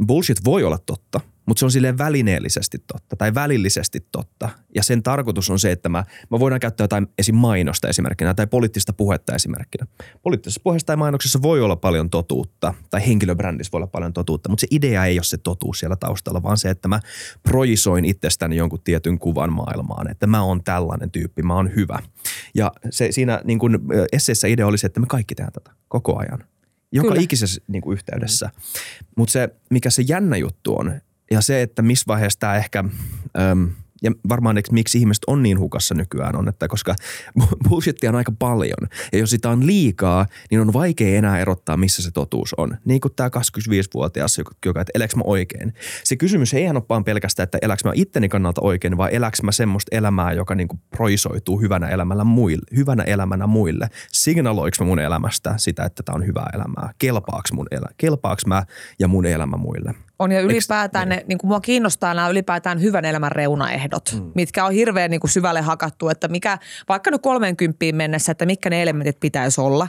bullshit voi olla totta, mutta se on silleen välineellisesti totta tai välillisesti totta. Ja sen tarkoitus on se, että mä, mä voidaan käyttää jotain esim. mainosta esimerkkinä tai poliittista puhetta esimerkkinä. Poliittisessa puheessa tai mainoksessa voi olla paljon totuutta tai henkilöbrändissä voi olla paljon totuutta, mutta se idea ei ole se totuus siellä taustalla, vaan se, että mä projisoin itsestäni jonkun tietyn kuvan maailmaan, että mä oon tällainen tyyppi, mä oon hyvä. Ja se, siinä niin kun, esseessä idea oli se, että me kaikki tehdään tätä koko ajan. Joka Kyllä. ikisessä niin kuin yhteydessä. Mutta se, mikä se jännä juttu on, ja se, että missä vaiheessa tämä ehkä, äm, ja varmaan miksi ihmiset on niin hukassa nykyään on, että koska *laughs* bullshittia on aika paljon. Ja jos sitä on liikaa, niin on vaikea enää erottaa, missä se totuus on. Niin kuin tämä 25-vuotias, joka, että eläks mä oikein. Se kysymys ei ihan ole vaan pelkästään, että eläks mä itteni kannalta oikein, vaan eläks mä semmoista elämää, joka niin kuin proisoituu hyvänä, elämällä muille, hyvänä elämänä muille. Signaloiks mä mun elämästä sitä, että tämä on hyvää elämää? Kelpaaks, mun elä, kelpaaks mä ja mun elämä muille? On ja ylipäätään ne, niin kuin mua kiinnostaa nämä ylipäätään hyvän elämän reunaehdot, mm. mitkä on hirveän niin kuin syvälle hakattu, että mikä, vaikka nyt 30 mennessä, että mitkä ne elementit pitäisi olla.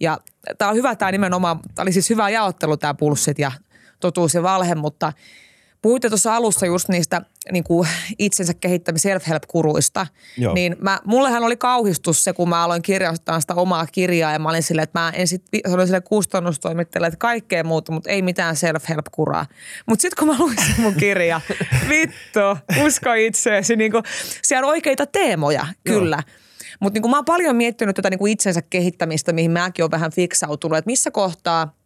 Ja tämä on hyvä tämä nimenomaan, tämä oli siis hyvä jaottelu tämä pulssit ja totuus ja valhe, mutta – Puhuitte tuossa alussa just niistä niin kuin itsensä kehittämis self-help-kuruista. Joo. Niin mä, mullehan oli kauhistus se, kun mä aloin kirjoittaa sitä omaa kirjaa ja mä olin silleen, että mä en sit, sanoin sille kustannustoimittajalle, että kaikkea muuta, mutta ei mitään self-help-kuraa. Mutta sitten kun mä luin sen mun kirja, *laughs* vittu, usko itseesi, niin kuin, siellä on oikeita teemoja, kyllä. Mutta niin mä oon paljon miettinyt tätä niin kuin itsensä kehittämistä, mihin mäkin olen vähän fiksautunut, että missä kohtaa –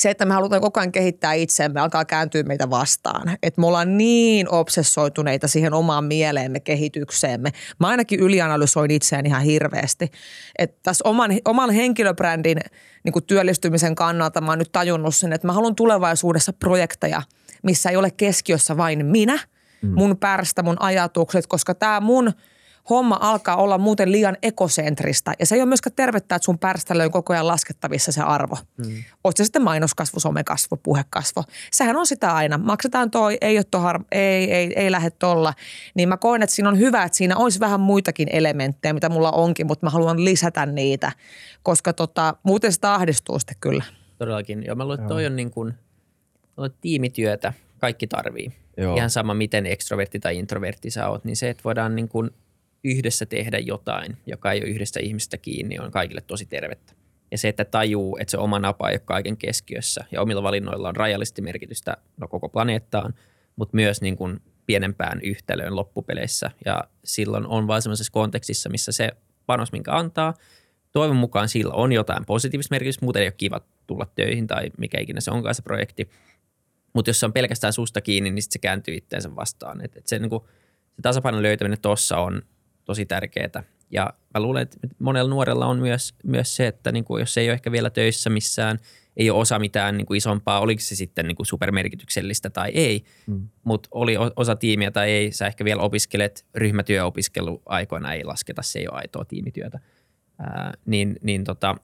se, että me halutaan koko ajan kehittää itseämme, alkaa kääntyä meitä vastaan. Että me ollaan niin obsessoituneita siihen omaan mieleemme, kehitykseemme. Mä ainakin ylianalysoin itseään ihan hirveästi. Että tässä oman, oman henkilöbrändin niin kuin työllistymisen kannalta mä oon nyt tajunnut sen, että mä haluan tulevaisuudessa projekteja, missä ei ole keskiössä vain minä, mm. mun pärstä, mun ajatukset, koska tämä mun – homma alkaa olla muuten liian ekosentristä. Ja se ei ole myöskään tervettä, että sun pärställä on koko ajan laskettavissa se arvo. Hmm. Oot se sitten mainoskasvu, somekasvu, puhekasvu. Sehän on sitä aina. Maksetaan toi, ei, ole tohar, ei, ei, ei lähde tolla. Niin mä koen, että siinä on hyvä, että siinä olisi vähän muitakin elementtejä, mitä mulla onkin, mutta mä haluan lisätä niitä. Koska tota, muuten sitä ahdistuu sitten kyllä. Todellakin. Joo, mä luulen, että toi on niin kuin, tiimityötä. Kaikki tarvii. Joo. Ihan sama, miten ekstrovertti tai introvertti sä oot, niin se, että voidaan niin kuin yhdessä tehdä jotain, joka ei ole yhdestä ihmistä kiinni, on kaikille tosi tervettä. Ja se, että tajuu, että se oma napa ei ole kaiken keskiössä ja omilla valinnoilla on rajallisesti merkitystä no, koko planeettaan, mutta myös niin kuin pienempään yhtälöön loppupeleissä. Ja silloin on vain sellaisessa kontekstissa, missä se panos, minkä antaa, toivon mukaan sillä on jotain positiivista merkitystä, muuten ei ole kiva tulla töihin tai mikä ikinä se onkaan se projekti. Mutta jos se on pelkästään susta kiinni, niin sit se kääntyy itteensä vastaan. Et, et se, niin kuin, se tasapainon löytäminen tuossa on tosi tärkeää. Ja mä luulen, että monella nuorella on myös, myös se, että niin kuin jos ei ole ehkä vielä töissä missään, ei ole osa mitään niin kuin isompaa, oliko se sitten niin kuin supermerkityksellistä tai ei, mm. mutta oli osa tiimiä tai ei, sä ehkä vielä opiskelet, ryhmätyöopiskeluaikoina ei lasketa, se ei ole aitoa tiimityötä, Ää, niin, niin tota,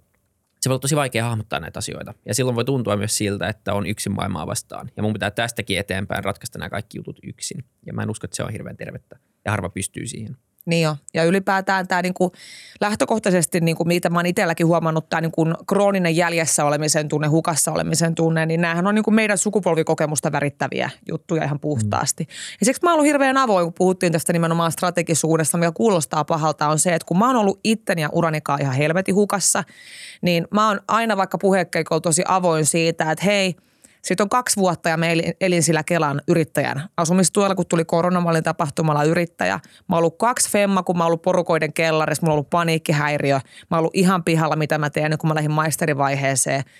se voi olla tosi vaikea hahmottaa näitä asioita. Ja silloin voi tuntua myös siltä, että on yksin maailmaa vastaan. Ja mun pitää tästäkin eteenpäin ratkaista nämä kaikki jutut yksin. Ja mä en usko, että se on hirveän tervettä. Ja harva pystyy siihen. Niin jo. Ja ylipäätään tämä niinku lähtökohtaisesti, niinku, mitä mä oon itselläkin huomannut, tämä niinku krooninen jäljessä olemisen tunne, hukassa olemisen tunne, niin näähän on niinku meidän sukupolvikokemusta värittäviä juttuja ihan puhtaasti. Mm. Ja siksi mä oon ollut hirveän avoin, kun puhuttiin tästä nimenomaan strategisuudesta, mikä kuulostaa pahalta, on se, että kun mä oon ollut itteni ja uranikaan ihan helvetin hukassa, niin mä oon aina vaikka puhekeikolla tosi avoin siitä, että hei – sitten on kaksi vuotta ja mä elin, elin sillä Kelan yrittäjän asumistuella, kun tuli korona, mä olin tapahtumalla yrittäjä. Mä oon ollut kaksi femma, kun mä oon ollut porukoiden kellarissa, mulla on ollut paniikkihäiriö. Mä oon ollut ihan pihalla, mitä mä teen, kun mä lähdin maisterivaiheeseen –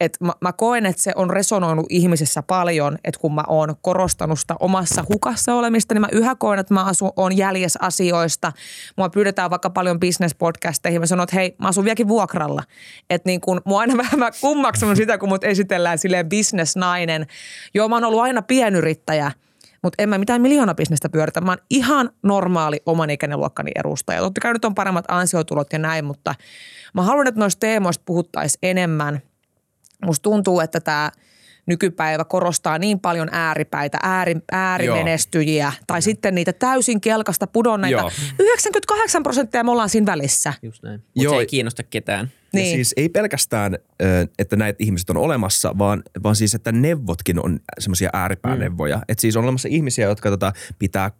et mä, mä koen, että se on resonoinut ihmisessä paljon, että kun mä oon korostanut sitä omassa hukassa olemista, niin mä yhä koen, että mä asun, on jäljessä asioista. Mua pyydetään vaikka paljon business-podcasteihin. Mä sanon, että hei, mä asun vieläkin vuokralla. Että niin kun, mua aina *laughs* vähän kummaksunut sitä, kun mut esitellään silleen business-nainen. Joo, mä oon ollut aina pienyrittäjä – mutta en mä mitään miljoonabisnestä pyöritä. Mä oon ihan normaali oman ikäneluokkani edustaja. Totta kai nyt on paremmat ansiotulot ja näin, mutta mä haluan, että noista teemoista puhuttaisiin enemmän – musta tuntuu, että tämä nykypäivä korostaa niin paljon ääripäitä, ääri, äärimenestyjiä tai sitten niitä täysin kelkasta pudonneita. Joo. 98 prosenttia me ollaan siinä välissä. Just näin. Mutta Joo. se ei kiinnosta ketään. Ja Niin. siis ei pelkästään, että näitä ihmiset on olemassa, vaan, vaan siis, että neuvotkin on semmoisia ääripääneuvoja. Mm. Että siis on olemassa ihmisiä, jotka tota, pitää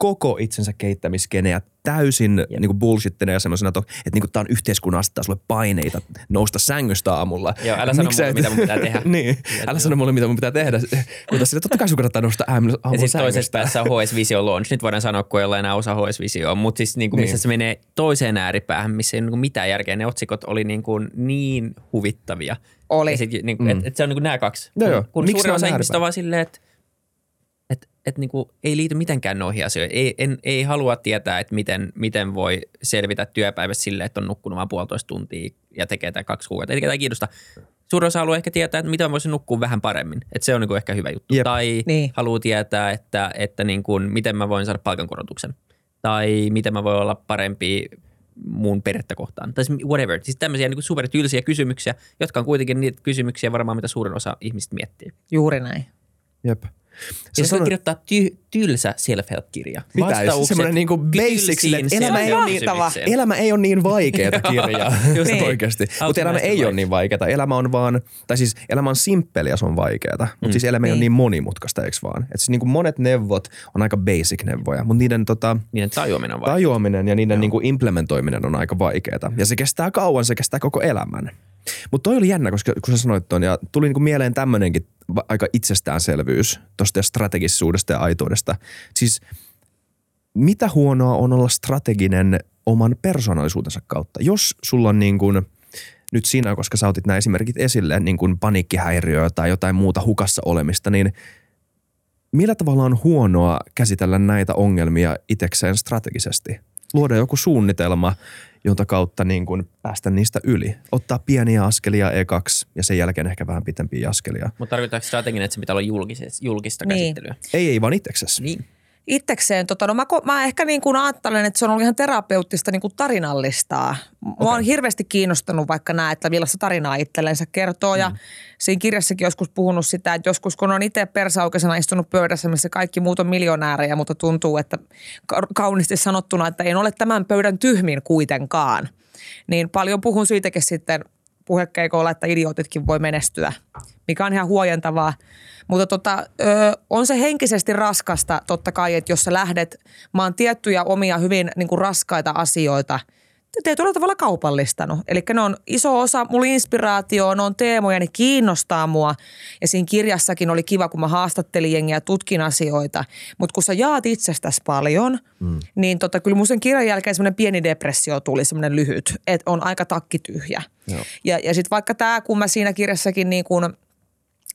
koko itsensä kehittämiskeneä täysin niin kuin bullshittina ja semmoisena, että niin kuin tämä on yhteiskunnan asettaa sulle paineita nousta sängystä aamulla. Joo, älä sano Miksei- mulle, mitä mun pitää *laughs* tehdä. niin, älä sano mulle, mitä mun pitää tehdä. Mutta sille totta kai sun kannattaa nousta aamulla, Ja sitten toisessa päässä on HS Visio Launch. Nyt voidaan sanoa, kun ei ole enää osa HS Visio, mutta siis niin kuin missä Niin. se menee toiseen ääripäähän, missä ei ole niin kuin mitään järkeä. Ne otsikot oli niin, kuin niin huvittavia. Oli. Ja sit, niin kuin, mm. et, et se on niin kuin nämä kaksi. Joo, joo. Kun, kun Miksi suurin ne on osa ihmistä on vaan silleen, että et, et niin kuin ei liity mitenkään noihin asioihin. Ei, en, ei halua tietää, että miten, miten voi selvitä työpäivässä silleen, että on nukkunut vain puolitoista tuntia ja tekee tämän kaksi kuukautta. Ei ketään kiinnosta. Suurin osa haluaa ehkä tietää, että miten voisin nukkua vähän paremmin. Että se on niin kuin ehkä hyvä juttu. Jep. Tai Niin. haluaa tietää, että, että niin kuin, miten mä voin saada palkankorotuksen. Tai miten mä voin olla parempi mun perhettä kohtaan. Tai siis whatever. Siis tämmöisiä niin kuin supertylsiä kysymyksiä, jotka on kuitenkin niitä kysymyksiä varmaan, mitä suurin osa ihmistä miettii. Juuri näin. Jep. Se sanoit... kirjoittaa ty- tylsä self-help-kirja. Mitä? Semmoinen niinku basic sille, että elämä ei ole niin, elämä ei ole niin vaikeaa *laughs* kirjaa *laughs* niin. oikeasti. Mutta elämä ei ole niin vaikeaa. Elämä on vaan, tai siis elämä on simppeli ja se on vaikeaa. Mutta Mm. siis elämä ei ole Niin. niin monimutkaista, eikö vaan? Et siis niinku monet neuvot on aika basic neuvoja, mutta niiden tota, Niiden tajuaminen on tajuaminen ja niiden niinku implementoiminen on aika vaikeaa. Ja se kestää kauan, se kestää koko elämän. Mutta toi oli jännä, koska kun sä sanoit ton, ja tuli niinku mieleen tämmöinenkin aika itsestäänselvyys tuosta strategisuudesta ja aitoudesta. Siis mitä huonoa on olla strateginen oman persoonallisuutensa kautta? Jos sulla on niin kuin, nyt sinä, koska sä otit nämä esimerkit esille, niin kuin paniikkihäiriöä tai jotain muuta hukassa olemista, niin millä tavalla on huonoa käsitellä näitä ongelmia itekseen strategisesti? Luoda joku suunnitelma, jonka kautta niin kuin päästä niistä yli. Ottaa pieniä askelia ekaksi ja sen jälkeen ehkä vähän pitempiä askelia. Mutta tarvitaanko strateginen, että se pitää olla julkista, julkista Niin. käsittelyä? Ei, ei vaan itseksesi. Niin. Itsekseen, tota, no mä, mä ehkä niin kuin ajattelen, että se on ollut ihan terapeuttista niin kuin tarinallistaa. Mua okay. on hirveästi kiinnostanut vaikka nämä, että millaista tarinaa itsellensä kertoo. Mm. Ja siinä kirjassakin joskus puhunut sitä, että joskus kun on itse persaukeisena istunut pöydässä, missä kaikki muut on miljonäärejä, mutta tuntuu, että ka- kauniisti sanottuna, että en ole tämän pöydän tyhmin kuitenkaan. Niin paljon puhun siitäkin sitten puhekeikoilla, että idiootitkin voi menestyä, mikä on ihan huojentavaa. Mutta tota, ö, on se henkisesti raskasta totta kai, että jos sä lähdet, mä oon tiettyjä omia hyvin niin kuin raskaita asioita tietyllä tavalla kaupallistanut. Eli ne on iso osa, mulla inspiraatio, ne on teemoja, ne kiinnostaa mua. Ja siinä kirjassakin oli kiva, kun mä haastattelin jengiä ja tutkin asioita. Mutta kun sä jaat itsestäsi paljon, mm. niin tota, kyllä mun sen kirjan jälkeen semmoinen pieni depressio tuli, semmoinen lyhyt, että on aika takkityhjä. Joo. Ja, ja sitten vaikka tämä, kun mä siinä kirjassakin niin kuin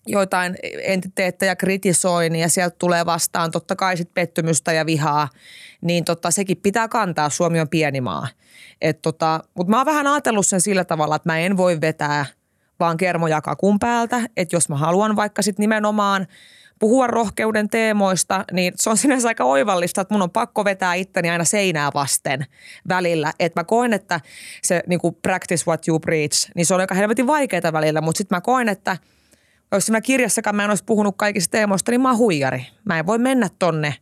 joitain entiteettejä kritisoin ja sieltä tulee vastaan totta kai sit pettymystä ja vihaa, niin tota, sekin pitää kantaa. Suomi on pieni maa. Tota, Mutta mä oon vähän ajatellut sen sillä tavalla, että mä en voi vetää vaan kermoja kakun päältä. Että jos mä haluan vaikka sit nimenomaan puhua rohkeuden teemoista, niin se on sinänsä aika oivallista, että mun on pakko vetää itteni aina seinää vasten välillä. Että mä koen, että se niin practice what you preach, niin se on aika helvetin vaikeaa välillä, mutta sitten mä koen, että jos siinä kirjassakaan mä en olisi puhunut kaikista teemoista, niin mä oon huijari. Mä en voi mennä tonne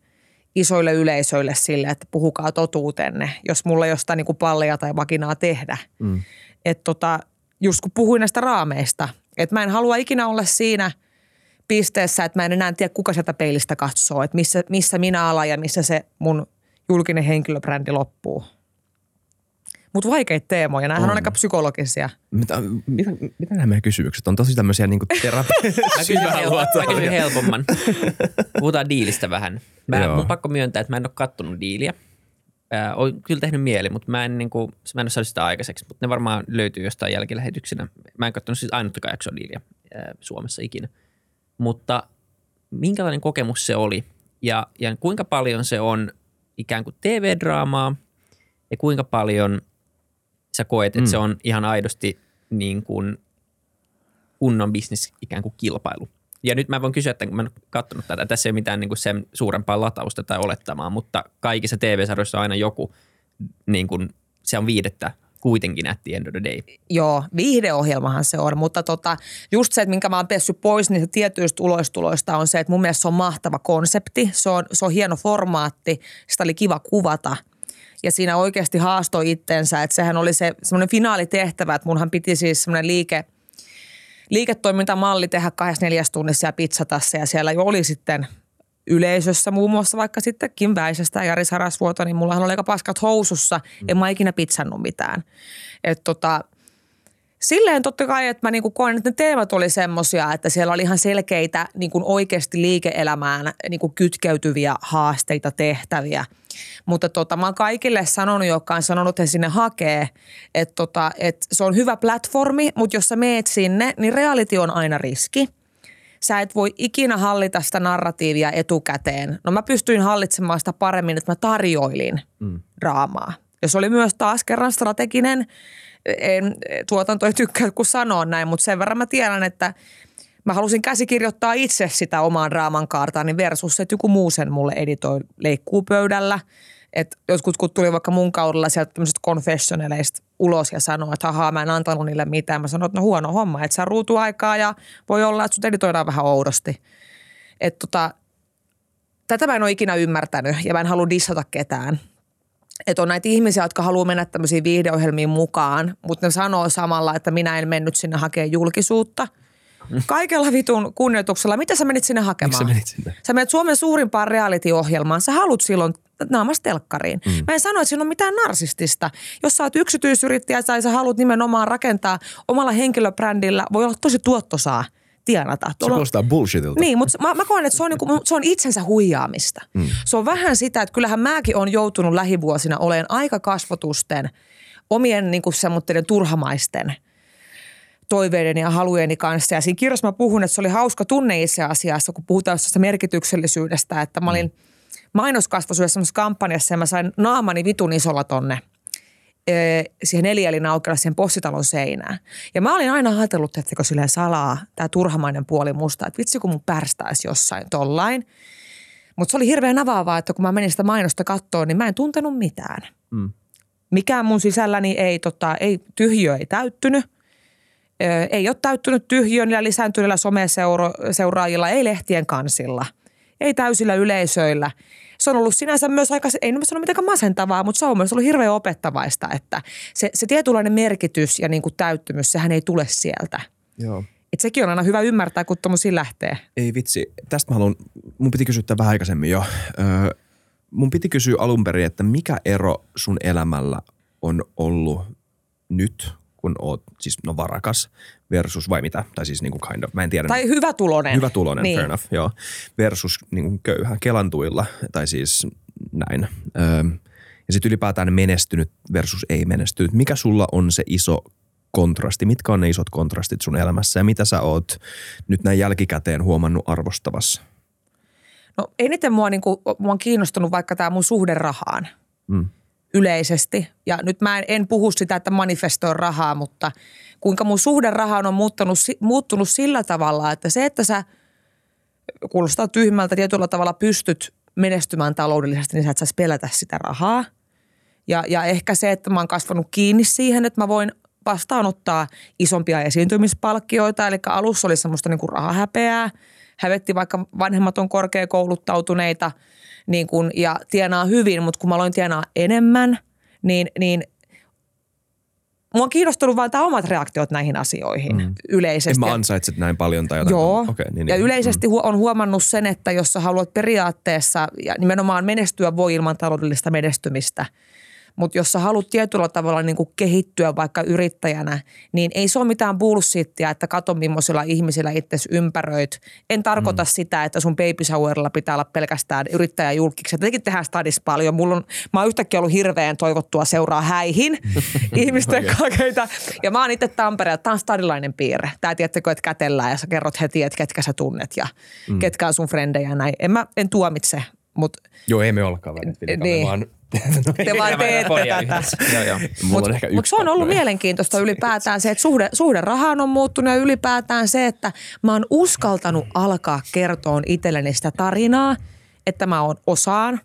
isoille yleisöille sille, että puhukaa totuutenne, jos mulla ei jostain niin kuin pallia tai vakinaa tehdä. Mm. Että tota, just kun puhuin näistä raameista, että mä en halua ikinä olla siinä pisteessä, että mä en enää tiedä, kuka sieltä peilistä katsoo, että missä, missä minä alan ja missä se mun julkinen henkilöbrändi loppuu. Mutta vaikeita teemoja, nämähän on. on aika psykologisia. Mitä, mitä, mitä nämä meidän kysymykset on? Tosi tämmöisiä niin terapia. *laughs* Mä kysyn, helpo, mä kysyn helpomman. Puhutaan diilistä vähän. Mä, Joo. mun pakko myöntää, että mä en ole kattonut diiliä. Äh, oon kyllä tehnyt mieli, mutta mä en, niin kuin, mä en ole saanut sitä aikaiseksi. Mutta ne varmaan löytyy jostain jälkilähetyksenä. Mä en katsonut siis ainuttakaan jaksoa diiliä äh, Suomessa ikinä. Mutta minkälainen kokemus se oli ja, ja kuinka paljon se on ikään kuin TV-draamaa ja kuinka paljon sä koet, että Mm. se on ihan aidosti niin kuin kunnon bisnes ikään kuin kilpailu. Ja nyt mä voin kysyä, että kun mä en ole katsonut tätä, tässä ei ole mitään niin kuin sen suurempaa latausta tai olettamaa, mutta kaikissa TV-sarjoissa on aina joku, niin kuin, se on viidettä kuitenkin at the end of the day. Joo, viihdeohjelmahan se on, mutta tota, just se, että minkä mä oon pessyt pois niistä tietyistä ulostuloista on se, että mun mielestä se on mahtava konsepti, se on, se on hieno formaatti, sitä oli kiva kuvata ja siinä oikeasti haastoi itsensä, että sehän oli se semmoinen finaalitehtävä, että munhan piti siis semmoinen liike, liiketoimintamalli tehdä kahdessa neljäs tunnissa ja pizzatassa ja siellä jo oli sitten yleisössä muun muassa vaikka sitten Kim Väisestä ja Jari Sarasvuoto, niin mullahan oli aika paskat housussa, en mä ikinä pizzannut mitään. Et tota, silleen totta kai, että mä niinku koen, että ne teemat oli semmosia, että siellä oli ihan selkeitä niinku oikeasti liike-elämään niinku kytkeytyviä haasteita, tehtäviä. Mutta tota, mä oon kaikille sanonut, jotka on sanonut, että sinne hakee, että tota, et se on hyvä platformi, mutta jos sä meet sinne, niin reality on aina riski – sä et voi ikinä hallita sitä narratiivia etukäteen. No mä pystyin hallitsemaan sitä paremmin, että mä tarjoilin mm. draamaa. Ja se oli myös taas kerran strateginen, en, tuotanto ei tykkää kun sanoo näin, mutta sen verran mä tiedän, että mä halusin käsikirjoittaa itse sitä omaa draaman kaartaa, niin versus että joku muu sen mulle editoi leikkuu pöydällä – että joskus kun tuli vaikka mun kaudella sieltä tämmöisistä confessionaleista ulos ja sanoi, että ahaa, mä en antanut niille mitään. Mä sanoin, että no huono homma, että saa ruutuaikaa ja voi olla, että sut editoidaan vähän oudosti. Että tota, tätä mä en ole ikinä ymmärtänyt ja mä en halua dissata ketään. Että on näitä ihmisiä, jotka haluaa mennä tämmöisiin viihdeohjelmiin mukaan, mutta ne sanoo samalla, että minä en mennyt sinne hakemaan julkisuutta – Kaikella vitun kunnioituksella. Mitä sä menit sinne hakemaan? Miksi sä menit sinne? Sä menet Suomen suurimpaan reality-ohjelmaan. Sä haluat silloin naamas telkkariin. Mm. Mä en sano, että siinä on mitään narsistista. Jos sä oot yksityisyrittäjä tai sä haluat nimenomaan rakentaa omalla henkilöbrändillä, voi olla tosi tuottosaa tienata. Se kuulostaa bullshitilta. Niin, mutta mä, mä koen, että se on, niinku, se on itsensä huijaamista. Mm. Se on vähän sitä, että kyllähän mäkin on joutunut lähivuosina olemaan aika kasvotusten, omien niinku semmoitteiden turhamaisten – toiveiden ja halujeni kanssa. Ja siinä kirjassa mä puhun, että se oli hauska tunne itse asiassa, kun puhutaan tästä merkityksellisyydestä, että mä olin mainoskasvaisuudessa kampanjassa ja mä sain naamani vitun isolla tonne siihen neljälin aukealla siihen postitalon seinään. Ja mä olin aina ajatellut, että silleen salaa tämä turhamainen puoli musta, että vitsi kun mun pärstäisi jossain tollain. Mutta se oli hirveän avaavaa, että kun mä menin sitä mainosta kattoon, niin mä en tuntenut mitään. Mm. Mikään mun sisälläni ei, tota, ei, tyhjö ei täyttynyt ei ole täyttynyt tyhjön lisääntyneillä someseuraajilla, ei lehtien kansilla, ei täysillä yleisöillä. Se on ollut sinänsä myös aika, ei nyt sano mitenkään masentavaa, mutta se on myös ollut hirveän opettavaista, että se, se tietynlainen merkitys ja niin kuin täyttymys, sehän ei tule sieltä. Joo. Et sekin on aina hyvä ymmärtää, kun tuommoisia lähtee. Ei vitsi. Tästä mä haluan, mun piti kysyä vähän aikaisemmin jo. Öö, mun piti kysyä alun perin, että mikä ero sun elämällä on ollut nyt, kun oot siis no varakas versus vai mitä, tai siis niin kuin kind of, mä en tiedä. Tai hyvä tulonen. Hyvä tulonen, niin. fair enough, joo. Versus niin kuin köyhä kelantuilla, tai siis näin. Öö, ja sitten ylipäätään menestynyt versus ei menestynyt. Mikä sulla on se iso kontrasti? Mitkä on ne isot kontrastit sun elämässä ja mitä sä oot nyt näin jälkikäteen huomannut arvostavassa? No eniten mua, niin kuin, mua on kiinnostunut vaikka tämä mun suhde rahaan. Mm yleisesti. Ja nyt mä en, en puhu sitä, että manifestoin rahaa, mutta kuinka mun suhde rahaan on muuttunut, muuttunut sillä tavalla, että se, että sä kuulostaa tyhmältä tietyllä tavalla pystyt menestymään taloudellisesti, niin sä et saisi pelätä sitä rahaa. Ja, ja ehkä se, että mä oon kasvanut kiinni siihen, että mä voin vastaanottaa isompia esiintymispalkkioita. Eli alussa oli semmoista niin kuin rahahäpeää. Hävetti vaikka vanhemmat on korkeakouluttautuneita – niin kun, ja tienaa hyvin, mutta kun mä aloin tienaa enemmän, niin, niin mua on kiinnostunut vain tämä omat reaktiot näihin asioihin mm. yleisesti. En mä ansaitset näin paljon tai jotain. Joo, okay, niin, ja niin. yleisesti mm. on huomannut sen, että jos sä haluat periaatteessa ja nimenomaan menestyä voi ilman taloudellista menestymistä – mutta jos sä haluat tietyllä tavalla niin kuin kehittyä vaikka yrittäjänä, niin ei se ole mitään bullshittia, että kato millaisilla ihmisillä itse ympäröit. En tarkoita mm. sitä, että sun baby showerilla pitää olla pelkästään yrittäjäjulkiksi. Tietenkin tehdään stadis paljon. Mulla on, mä oon yhtäkkiä ollut hirveän toivottua seuraa häihin *laughs* ihmisten kakeita. Ja mä oon itse Tampereella. Tämä on stadilainen piirre. Tää tiettäkö, että kätellään ja sä kerrot heti, että ketkä sä tunnet ja mm. ketkä on sun frendejä ja näin. En mä en tuomitse, mutta... Joo, ei me olla kaverit. Niin. Vaan No, Te vaan teette tätä. Mutta mut se on ollut mielenkiintoista ylipäätään se, että suhde, suhde rahaan on muuttunut ja ylipäätään se, että mä oon uskaltanut alkaa kertoa itselleni sitä tarinaa, että mä oon osaan.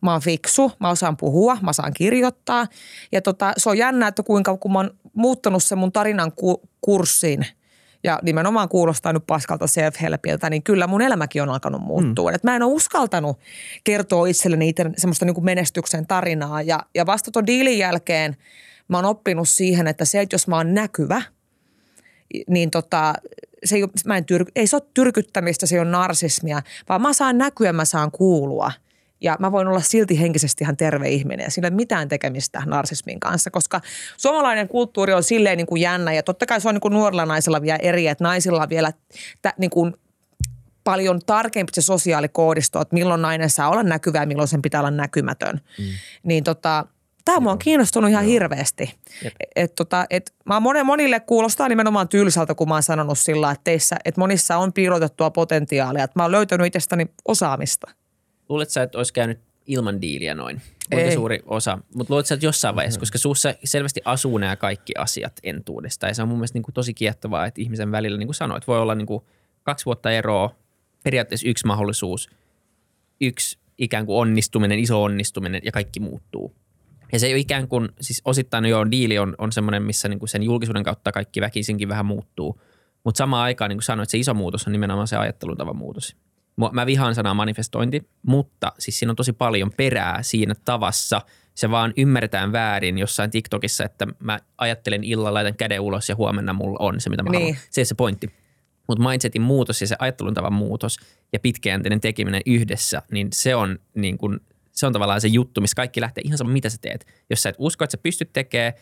mä oon fiksu, mä osaan puhua, mä osaan kirjoittaa. Ja tota, se on jännä, että kuinka kun mä oon muuttanut sen mun tarinan ku- kurssiin ja nimenomaan kuulostaa nyt paskalta self-helpiltä, niin kyllä mun elämäkin on alkanut muuttua. Mm. Et mä en ole uskaltanut kertoa itselleni itse semmoista niin kuin menestyksen tarinaa. Ja, ja vasta tuon diilin jälkeen mä oon oppinut siihen, että se, että jos mä oon näkyvä, niin tota, se ei, mä en tyr, ei se ole tyrkyttämistä, se ei ole narsismia, vaan mä saan näkyä, mä saan kuulua. Ja mä voin olla silti henkisesti ihan terve ihminen ja sillä ei ole mitään tekemistä narsismin kanssa, koska suomalainen kulttuuri on silleen niin kuin jännä ja totta kai se on niin kuin nuorilla naisilla vielä eri, että naisilla on vielä tä, niin kuin paljon tarkempi se sosiaalikoodisto, että milloin nainen saa olla näkyvä ja milloin sen pitää olla näkymätön. Mm. Niin tota, tämä mua on kiinnostunut ihan Joo. hirveästi. Et tota, et mä monen, monille kuulostaa nimenomaan tylsältä, kun mä oon sanonut sillä, että teissä, että monissa on piilotettua potentiaalia. Että mä oon löytänyt itsestäni osaamista. Luuletko sä, että olisi käynyt ilman diiliä noin? Kuinka Ei. suuri osa? Mutta luuletko sä, että jossain vaiheessa, koska suussa selvästi asuu nämä kaikki asiat entuudesta. Ja se on mun mielestä niin kuin tosi kiehtovaa, että ihmisen välillä, niin kuin sanoit, voi olla niin kuin kaksi vuotta eroa, periaatteessa yksi mahdollisuus, yksi ikään kuin onnistuminen, iso onnistuminen ja kaikki muuttuu. Ja se ei ole ikään kuin, siis osittain jo diili on, on semmoinen, missä niin kuin sen julkisuuden kautta kaikki väkisinkin vähän muuttuu. Mutta samaan aikaan, niin kuin sanoit, se iso muutos on nimenomaan se ajattelutavan muutos. Mä vihaan sanaa manifestointi, mutta siis siinä on tosi paljon perää siinä tavassa. Se vaan ymmärretään väärin jossain TikTokissa, että mä ajattelen illalla, laitan käden ulos ja huomenna mulla on se, mitä mä niin. haluan. Se on se pointti. Mutta mindsetin muutos ja se ajattelun tavan muutos ja pitkäjänteinen tekeminen yhdessä, niin se on niin kuin se on tavallaan se juttu, missä kaikki lähtee ihan sama, mitä sä teet. Jos sä et usko, että sä pystyt tekemään,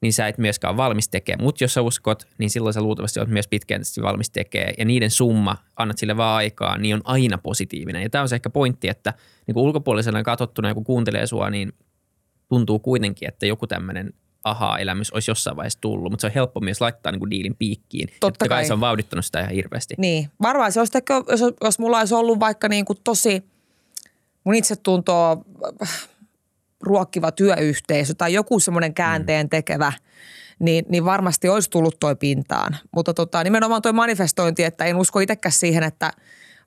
niin sä et myöskään ole valmis tekemään. Mutta jos sä uskot, niin silloin sä luultavasti olet myös pitkäjänteisesti valmis tekemään. Ja niiden summa, annat sille vaan aikaa, niin on aina positiivinen. Ja tämä on se ehkä pointti, että niin ulkopuolisena katsottuna, kun kuuntelee sua, niin tuntuu kuitenkin, että joku tämmöinen aha-elämys olisi jossain vaiheessa tullut, mutta se on helppo myös laittaa niin kuin diilin piikkiin. Totta kai. kai se on vauhdittanut sitä ihan hirveästi. Niin, varmaan se olisi, jos, jos mulla olisi ollut vaikka niin kuin tosi – mun itsetuntoa äh, ruokkiva työyhteisö tai joku semmoinen käänteen mm. tekevä, niin, niin varmasti olisi tullut toi pintaan. Mutta tota, nimenomaan toi manifestointi, että en usko itsekään siihen, että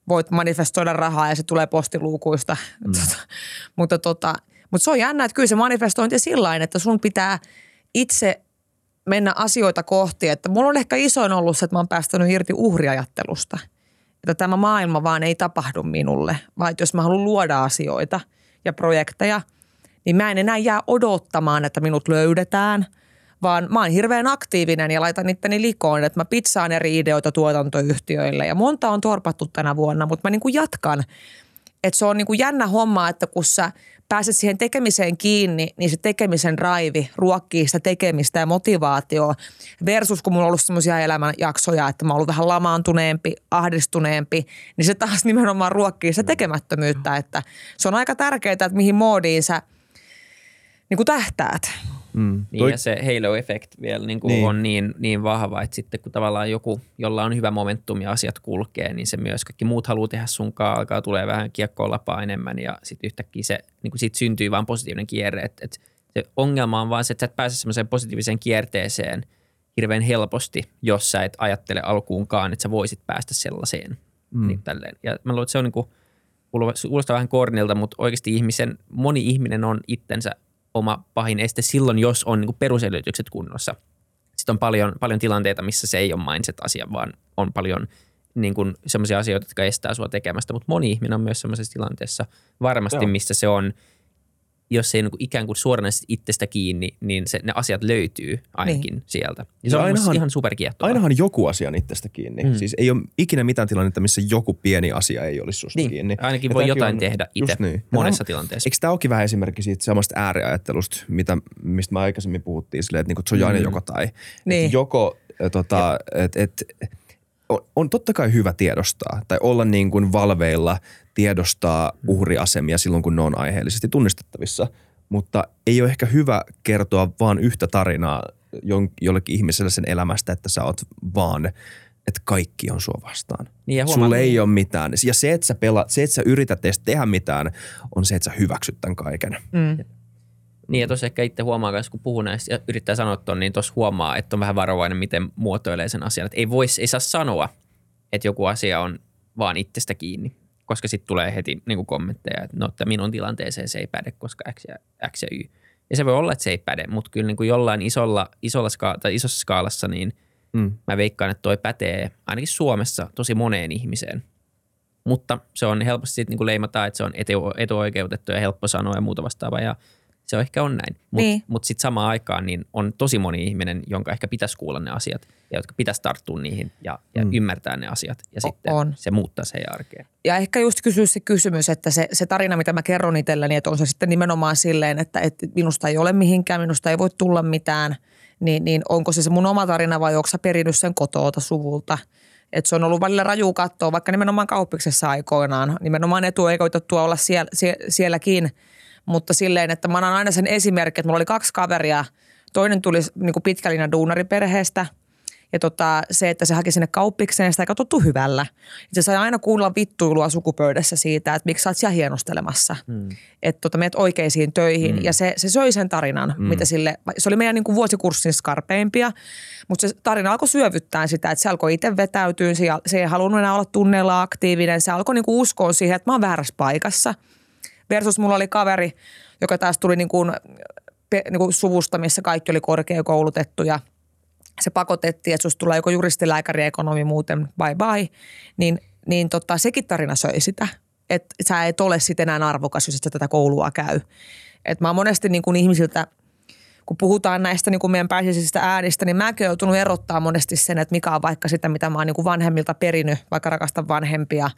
voit manifestoida rahaa ja se tulee postiluukuista. Mm. *laughs* Tota, mutta, tota, mutta se on jännä, että kyllä se manifestointi sillä että sun pitää itse mennä asioita kohti. Että mulla on ehkä isoin ollut se, että mä oon päästänyt irti uhriajattelusta – että tämä maailma vaan ei tapahdu minulle, vaan jos mä haluan luoda asioita ja projekteja, niin mä en enää jää odottamaan, että minut löydetään, vaan mä oon hirveän aktiivinen ja laitan itteni likoon, että mä pizzaan eri ideoita tuotantoyhtiöille ja monta on torpattu tänä vuonna, mutta mä niin kuin jatkan. Että se on niin kuin jännä homma, että kun sä pääset siihen tekemiseen kiinni, niin se tekemisen raivi ruokkii sitä tekemistä ja motivaatioa. Versus kun mulla on ollut semmoisia elämänjaksoja, että mä oon ollut vähän lamaantuneempi, ahdistuneempi, niin se taas *laughs* nimenomaan ruokkii sitä tekemättömyyttä. Että se on aika tärkeää, että mihin moodiin sä niin kuin tähtäät. Mm. Niin Toi... ja se halo-effekt vielä niin kuin niin. on niin, niin vahva, että sitten kun tavallaan joku, jolla on hyvä momentum ja asiat kulkee, niin se myös kaikki muut haluaa tehdä sunkaan, alkaa tulee vähän kiekkoa lapaa enemmän ja sitten yhtäkkiä se, niin kuin siitä syntyy vaan positiivinen kierre. Että, että se ongelma on vaan se, että sä et pääse semmoiseen positiiviseen kierteeseen hirveän helposti, jos sä et ajattele alkuunkaan, että sä voisit päästä sellaiseen. Mm. Niin tälleen. Ja mä luulen, että se on niin kuin, kuulostaa vähän kornilta, mutta oikeasti ihmisen, moni ihminen on itsensä oma pahin este silloin, jos on niin perusedellytykset kunnossa. Sitten on paljon, paljon tilanteita, missä se ei ole mindset-asia, vaan on paljon niin kuin sellaisia asioita, jotka estää sua tekemästä. Mutta moni ihminen on myös sellaisessa tilanteessa varmasti, Joo. missä se on – jos ei niin kuin ikään kuin suoranaisesti itsestä kiinni, niin se, ne asiat löytyy ainakin niin. sieltä. Ja se on ainahan, ihan superkiehtovaa. Ainahan joku asia on itsestä kiinni. Mm. Siis ei ole ikinä mitään tilannetta, missä joku pieni asia ei olisi susta niin. kiinni. Ainakin ja voi jotain on, tehdä itse niin. monessa tilanteessa. Eikö tämä olekin vähän esimerkki siitä samasta ääriajattelusta, mitä, mistä me aikaisemmin puhuttiin, silleen, että, niin kuin, että se on aina mm. joko tai. Niin. Että joko, tota, että et, on, on totta kai hyvä tiedostaa tai olla niin kuin valveilla tiedostaa uhriasemia silloin, kun ne on aiheellisesti tunnistettavissa. Mutta ei ole ehkä hyvä kertoa vaan yhtä tarinaa jollekin ihmiselle sen elämästä, että sä oot vaan, että kaikki on sua vastaan. Niin ja Sulle ei ole mitään. Ja se, että sä, pelaat, se, että sä yrität edes tehdä mitään, on se, että sä hyväksyt tämän kaiken. Mm. Niin ja tuossa ehkä itse huomaa myös, kun puhuu näistä ja yrittää sanoa tuon, niin tuossa huomaa, että on vähän varovainen, miten muotoilee sen asian. Että ei, vois, ei saa sanoa, että joku asia on vaan itsestä kiinni koska sitten tulee heti niin kuin kommentteja, että no, että minun tilanteeseen se ei päde, koska X ja, X ja Y. Ja se voi olla, että se ei päde, mutta kyllä niin kuin jollain isolla, isolla ska- tai isossa skaalassa, niin mm. mä veikkaan, että toi pätee ainakin Suomessa tosi moneen ihmiseen. Mutta se on helposti sitten niin kuin leimataan, että se on etu- etuoikeutettu ja helppo sanoa ja muuta vastaavaa. Ja se on ehkä on näin. Mutta niin. mut sitten samaan aikaan niin on tosi moni ihminen, jonka ehkä pitäisi kuulla ne asiat ja jotka pitäisi tarttua niihin ja, ja mm. ymmärtää ne asiat. Ja o- sitten on. se muuttaa se arkeen. Ja ehkä just kysyä se kysymys, että se, se tarina, mitä mä kerron itselläni, että on se sitten nimenomaan silleen, että, että minusta ei ole mihinkään, minusta ei voi tulla mitään, niin, niin onko se se mun oma tarina vai onko sä perinnyt sen kotoota suvulta – et se on ollut välillä raju katsoa, vaikka nimenomaan kauppiksessa aikoinaan. Nimenomaan etuoikeutettua olla siellä, sie, sielläkin – mutta silleen, että mä annan aina sen esimerkin, että mulla oli kaksi kaveria. Toinen tuli niin kuin pitkälinä duunariperheestä ja tota, se, että se haki sinne kauppikseen, sitä ei katsottu hyvällä. Ja se sai aina kuulla vittuilua sukupöydässä siitä, että miksi sä oot siellä hienostelemassa. Mm. Että tota, meet oikeisiin töihin. Mm. Ja se, se söi sen tarinan, mm. mitä sille, se oli meidän niin kuin vuosikurssin skarpeimpia. Mutta se tarina alkoi syövyttää sitä, että se alkoi itse vetäytyä, se, se ei halunnut enää olla tunneilla aktiivinen. Se alkoi niin kuin uskoa siihen, että mä oon väärässä paikassa – Versus mulla oli kaveri, joka taas tuli niin kuin, niin kuin suvusta, missä kaikki oli korkeakoulutettu ja se pakotettiin, että susta tulee joko juristi, lääkäri, ekonomi, muuten bye bye, niin, niin tota, sekin tarina söi sitä. Että sä et ole sitten enää arvokas, jos et sä tätä koulua käy. Et mä oon monesti niin kuin ihmisiltä, kun puhutaan näistä niin kuin meidän pääsiäisistä äänistä, niin mäkin olen joutunut erottaa monesti sen, että mikä on vaikka sitä, mitä mä oon niin kuin vanhemmilta perinyt, vaikka rakastan vanhempia,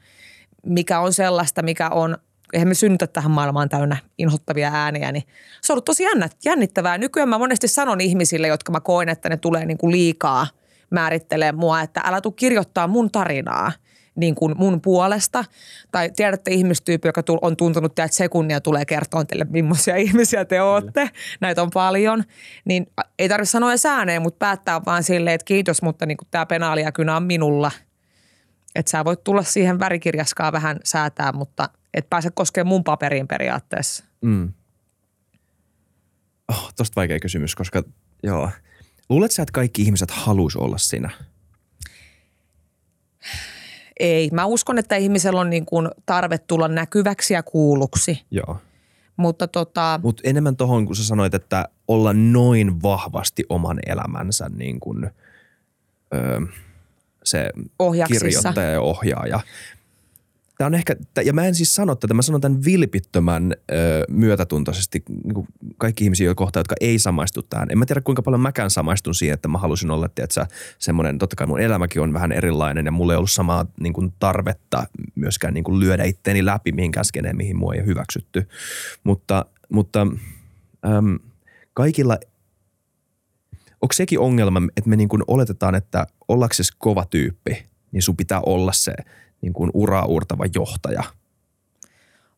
mikä on sellaista, mikä on eihän me synnytä tähän maailmaan täynnä inhottavia ääniä, niin se on ollut tosi jännittävää. Nykyään mä monesti sanon ihmisille, jotka mä koen, että ne tulee niin kuin liikaa määrittelee mua, että älä tuu kirjoittaa mun tarinaa niin kuin mun puolesta. Tai tiedätte ihmistyyppi, joka on tuntunut että sekunnia tulee kertoa teille, millaisia *laughs* ihmisiä te ootte. Näitä on paljon. Niin ei tarvitse sanoa ääneen, mutta päättää vaan silleen, että kiitos, mutta niin tämä penaalia on minulla. Että sä voit tulla siihen värikirjaskaan vähän säätää, mutta – et pääse koskemaan mun paperiin periaatteessa. Mm. Oh, tosta vaikea kysymys, koska joo. Luuletko sä, että kaikki ihmiset haluaisi olla siinä? Ei. Mä uskon, että ihmisellä on niin kuin tarve tulla näkyväksi ja kuulluksi. Joo. Mutta tota... Mut enemmän tohon, kun sä sanoit, että olla noin vahvasti oman elämänsä niin kuin, öö, se Ohjaksissa. kirjoittaja ja ohjaaja. Tämä on ehkä, ja mä en siis sano tätä, mä sanon tämän vilpittömän ö, myötätuntoisesti niin kuin kaikki ihmisiä kohtaa, jotka ei samaistu tähän. En mä tiedä kuinka paljon mäkään samaistun siihen, että mä halusin olla, että semmoinen, totta kai mun elämäkin on vähän erilainen ja mulla ei ollut samaa niin kuin tarvetta myöskään niin kuin lyödä itteeni läpi mihinkään skeneen, mihin mua ei hyväksytty. Mutta, mutta äm, kaikilla onko sekin ongelma, että me niin kuin oletetaan, että ollaksesi kova tyyppi, niin sun pitää olla se – niin kuin uraa uurtava johtaja?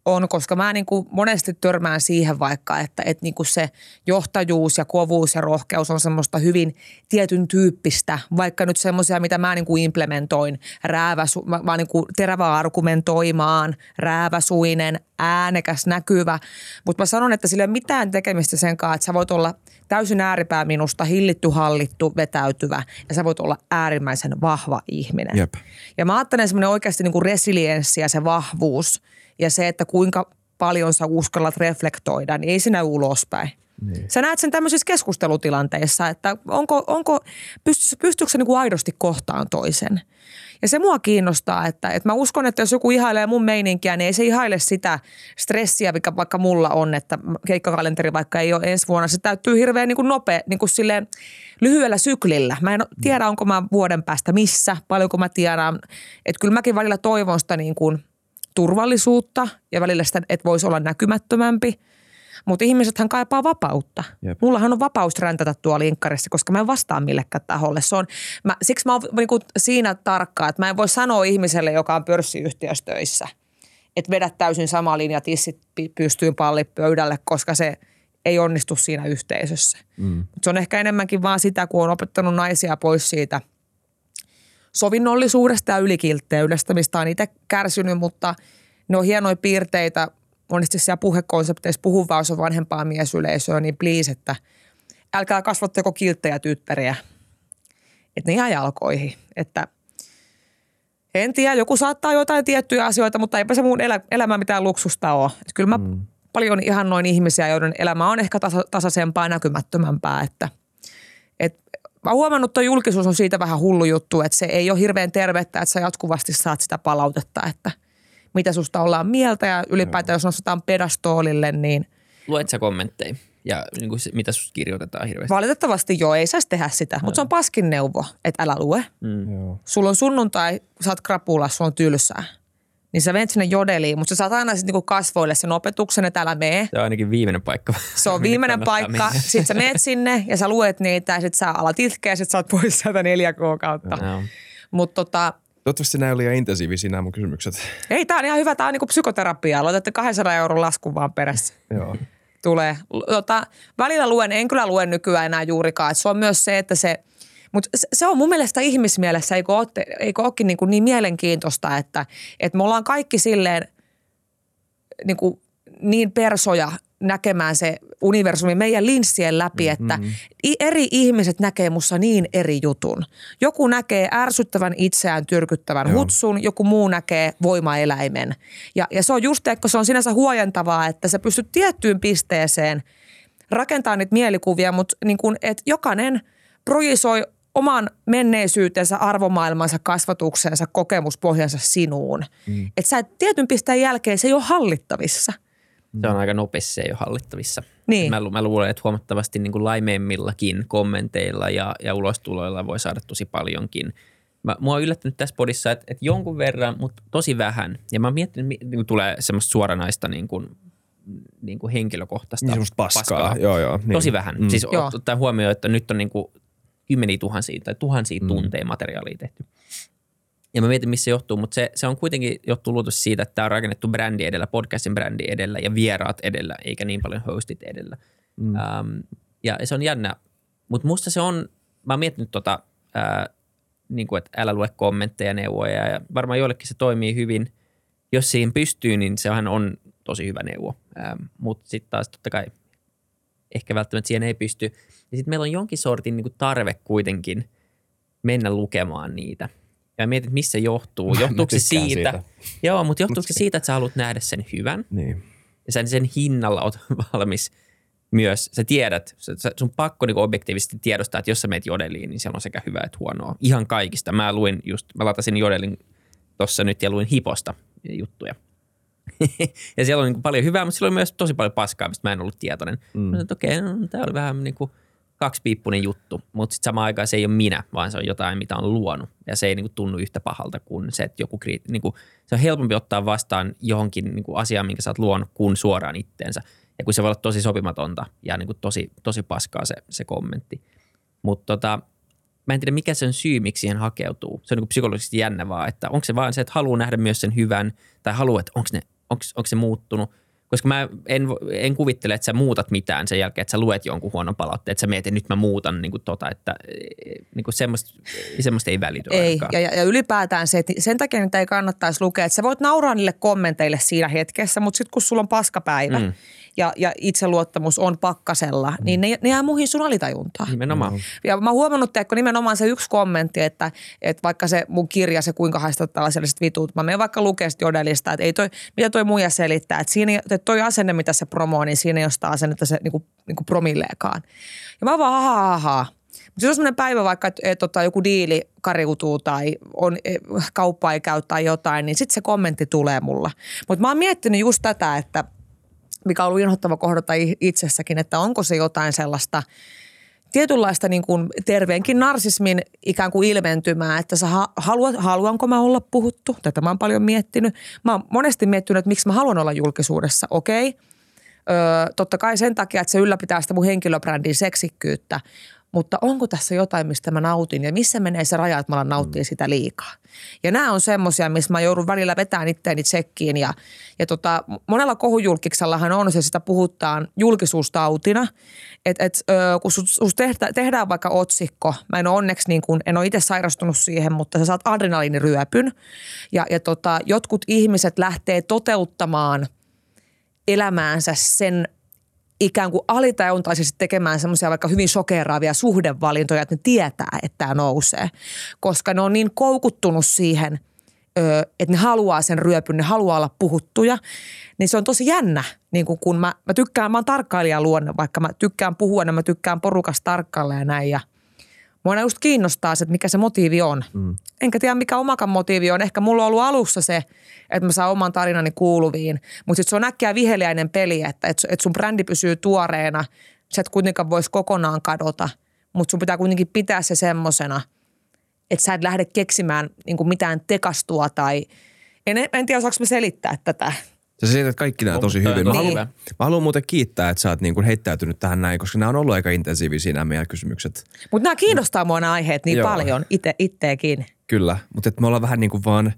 On, koska mä niin kuin monesti törmään siihen vaikka, että, että niin kuin se johtajuus ja kovuus ja rohkeus on semmoista hyvin tietyn tyyppistä, vaikka nyt semmoisia, mitä mä niin kuin implementoin, rääväsu, mä, mä niin kuin terävä argumentoimaan, rääväsuinen, äänekäs, näkyvä, mutta mä sanon, että sillä ei ole mitään tekemistä sen kanssa, että sä voit olla täysin ääripää minusta, hillitty, hallittu, vetäytyvä ja sä voit olla äärimmäisen vahva ihminen. Jep. Ja mä ajattelen semmoinen oikeasti niin kuin resilienssi ja se vahvuus ja se, että kuinka paljon sä uskallat reflektoida, niin ei sinä ulospäin. Niin. Sä näet sen tämmöisissä keskustelutilanteissa, että onko, onko pystyykö, pystyykö se niin kuin aidosti kohtaan toisen. Ja se mua kiinnostaa, että, että mä uskon, että jos joku ihailee mun meininkiä, niin ei se ihaile sitä stressiä, mikä vaikka mulla on, että keikkakalenteri vaikka ei ole ensi vuonna. Se täyttyy hirveän niin kuin nopea, niin kuin silleen lyhyellä syklillä. Mä en tiedä, onko mä vuoden päästä missä, paljonko mä tiedän. Että kyllä mäkin välillä toivon sitä niin kuin turvallisuutta ja välillä sitä, että voisi olla näkymättömämpi – mutta ihmisethän kaipaa vapautta. Jep. Mullahan on vapaus räntätä tuolla linkkarissa, koska mä en vastaa millekään taholle. Se on, mä, siksi mä oon niinku siinä tarkkaa, että mä en voi sanoa ihmiselle, joka on pörssiyhtiössä töissä, että vedä täysin sama linja, tissit pystyy palli pöydälle, koska se ei onnistu siinä yhteisössä. Mm. Mut se on ehkä enemmänkin vaan sitä, kun on opettanut naisia pois siitä sovinnollisuudesta ja ylikiltteydestä, mistä on itse kärsinyt, mutta ne on hienoja piirteitä – monesti siellä puhekonsepteissa puhun vaan, jos on vanhempaa miesyleisöä, niin please, että älkää kasvattako kilttejä tyttäriä. Että ne jää jalkoihin. Että En tiedä, joku saattaa jotain tiettyjä asioita, mutta eipä se mun elä, elämä mitään luksusta ole. Et kyllä mä mm. paljon ihan noin ihmisiä, joiden elämä on ehkä tasa, tasaisempaa ja näkymättömämpää. Että, et, mä oon huomannut, että julkisuus on siitä vähän hullu juttu, että se ei ole hirveän tervettä, että sä jatkuvasti saat sitä palautetta, että mitä susta ollaan mieltä ja ylipäätään jos nostetaan pedastoolille, niin – Luet sä kommentteja? ja niin kuin se, mitä susta kirjoitetaan hirveästi? Valitettavasti joo, ei saisi tehdä sitä, mutta se on paskin neuvo, että älä lue. Mm. Sulla on sunnuntai, sä oot krapula, sulla on tylsää. Niin sä menet sinne jodeliin, mutta sä saat aina sitten niinku kasvoille sen opetuksen, että älä mene. Se on ainakin viimeinen paikka. Se on viimeinen paikka. Sitten sä menet sinne ja sä luet niitä ja sitten sä alat itkeä ja sitten sä oot pois sieltä neljä kuukautta. Mutta tota, Toivottavasti nämä oli intensiivisiä nämä mun kysymykset. Ei, tämä on ihan hyvä. Tämä on niinku psykoterapiaa. Aloitatte 200 euron laskun vaan perässä. Joo tulee. Tota, välillä luen, en kyllä lue nykyään enää juurikaan. Et se on myös se, että se, mutta se on mun mielestä ihmismielessä, eikö, ole, eikö olekin niin, kuin niin mielenkiintoista, että, että me ollaan kaikki silleen niin, kuin niin persoja näkemään se universumi meidän linssien läpi, että mm-hmm. eri ihmiset näkee mussa niin eri jutun. Joku näkee ärsyttävän itseään tyrkyttävän Joo. hutsun, joku muu näkee voimaeläimen. Ja, ja se on just, että se on sinänsä huojentavaa, että sä pystyt tiettyyn pisteeseen rakentamaan niitä mielikuvia, mutta niin kun, että jokainen projisoi oman menneisyytensä, arvomaailmansa, kasvatuksensa, kokemuspohjansa sinuun. Mm. Että sä et tietyn pisteen jälkeen se ei ole hallittavissa – se on aika nopeasti, se ei ole hallittavissa. Niin. Mä, mä luulen, että huomattavasti niin kuin laimeemmillakin kommenteilla ja, ja ulostuloilla voi saada tosi paljonkin. Mä, mua on yllättänyt tässä podissa, että, että jonkun verran, mutta tosi vähän. Ja mä oon miettinyt, niin kuin tulee semmoista suoranaista niin kuin, niin kuin henkilökohtaista niin paskaa. paskaa. Joo, joo, niin. Tosi vähän. Mm. Siis ottaa huomioon, että nyt on niin kuin kymmeniä tuhansia tai tuhansia mm. tunteja materiaalia tehty. Ja mä mietin, missä se johtuu, mutta se, se on kuitenkin johtuu luultavasti siitä, että tämä on rakennettu brändi edellä, podcastin brändi edellä ja vieraat edellä, eikä niin paljon hostit edellä. Mm. Ähm, ja se on jännä, mutta musta se on, mä oon miettinyt tota, ää, niin kuin, että älä lue kommentteja, neuvoja ja varmaan joillekin se toimii hyvin. Jos siihen pystyy, niin sehän on tosi hyvä neuvo, ähm, mutta sitten taas totta kai ehkä välttämättä siihen ei pysty. Ja sitten meillä on jonkin sortin niin kuin tarve kuitenkin mennä lukemaan niitä – ja mietit, missä johtuu. Johtuuko se siitä? siitä? Joo, mutta johtuuko se siitä, että sä haluat nähdä sen hyvän? Niin. Ja sen, sen hinnalla oot *laughs* valmis myös, sä tiedät, sun pakko niin objektiivisesti tiedostaa, että jos sä meet jodeliin, niin siellä on sekä hyvää että huonoa. Ihan kaikista. Mä luin just, mä latasin jodelin tuossa nyt ja luin hiposta juttuja. *laughs* ja siellä on niin paljon hyvää, mutta siellä oli myös tosi paljon paskaa, mistä mä en ollut tietoinen. Mm. Mä sanoin, että okei, okay, no, tämä oli vähän niin kuin – kaksipiippunen juttu, mutta sitten samaan aikaan se ei ole minä, vaan se on jotain, mitä on luonut. Ja se ei niinku tunnu yhtä pahalta kuin se, että joku kriit, niinku, se on helpompi ottaa vastaan johonkin niinku asiaan, minkä sä oot luonut, kuin suoraan itteensä. Ja kun se voi olla tosi sopimatonta ja niinku tosi, tosi paskaa se, se kommentti. Mutta tota, mä en tiedä, mikä se on syy, miksi siihen hakeutuu. Se on niinku psykologisesti jännä vaan, että onko se vaan se, että haluaa nähdä myös sen hyvän, tai haluaa, että onko se muuttunut – koska mä en, en kuvittele, että sä muutat mitään sen jälkeen, että sä luet jonkun huonon palautteen, että sä mietit, nyt mä muutan niin kuin tota, että niin kuin semmoista, semmoista ei välity Ei, ja, ja, ylipäätään se, että sen takia niitä ei kannattaisi lukea, että sä voit nauraa niille kommenteille siinä hetkessä, mutta sitten kun sulla on paskapäivä, mm ja, ja itseluottamus on pakkasella, mm. niin ne, ne jää muihin sun alitajuntaan. Nimenomaan. Ja mä oon huomannut, että nimenomaan se yksi kommentti, että, että vaikka se mun kirja, se kuinka haistaa tällaiset vitut, mä menen vaikka lukea jodelista, että ei toi, mitä toi muija selittää, että, siinä, että toi asenne, mitä se promoo, niin siinä ei ole sitä asennetta se niinku, niinku promilleekaan. Ja mä vaan, ha, ha, ha. Mutta jos on sellainen päivä vaikka, että et, tota, joku diili kariutuu tai on, et, kauppa ei käy tai jotain, niin sitten se kommentti tulee mulla. Mutta mä oon miettinyt just tätä, että – mikä on ollut inhottava kohdata itsessäkin, että onko se jotain sellaista tietynlaista niin kuin terveenkin narsismin ikään kuin ilmentymää, että sä haluat, haluanko mä olla puhuttu. Tätä mä oon paljon miettinyt. Mä oon monesti miettinyt, että miksi mä haluan olla julkisuudessa. Okei, Öö, totta kai sen takia, että se ylläpitää sitä mun henkilöbrändin seksikkyyttä, mutta onko tässä jotain, mistä mä nautin ja missä menee se raja, että mä alan nauttia mm. sitä liikaa. Ja nämä on semmoisia, missä mä joudun välillä vetämään itteeni tsekkiin ja, ja tota, monella kohujulkiksellahan on se, sitä puhutaan julkisuustautina, että et, kun sus tehdä, tehdään vaikka otsikko, mä en ole onneksi niin kuin, en ole itse sairastunut siihen, mutta sä saat adrenaliiniryöpyn ja, ja tota, jotkut ihmiset lähtee toteuttamaan elämäänsä sen ikään kuin alitajuntaisesti tekemään semmoisia vaikka hyvin sokeraavia suhdevalintoja, että ne tietää, että tämä nousee. Koska ne on niin koukuttunut siihen, että ne haluaa sen ryöpyn, ne haluaa olla puhuttuja, niin se on tosi jännä, niin kuin kun mä, mä tykkään, mä oon tarkkailijan luonne, vaikka mä tykkään puhua, niin mä tykkään porukasta tarkkailla ja näin ja Mua just kiinnostaa se, että mikä se motiivi on. Mm. Enkä tiedä, mikä omakan motiivi on. Ehkä mulla on ollut alussa se, että mä saan oman tarinani kuuluviin. Mutta sitten se on äkkiä viheliäinen peli, että, että sun brändi pysyy tuoreena. Sä et kuitenkaan voisi kokonaan kadota, mutta sun pitää kuitenkin pitää se semmosena – että sä et lähde keksimään niin kuin mitään tekastua tai en, en tiedä osaanko mä selittää tätä. Sä selität kaikki nämä tosi hyvin. Mä, niin. haluan, mä haluan muuten kiittää, että sä oot niin kuin heittäytynyt tähän näin, koska nämä on ollut aika intensiivisiä nämä meidän kysymykset. Mutta nämä kiinnostaa mua nämä aiheet niin Joo. paljon itse, itteekin. Kyllä, mutta me ollaan vähän niin kuin vaan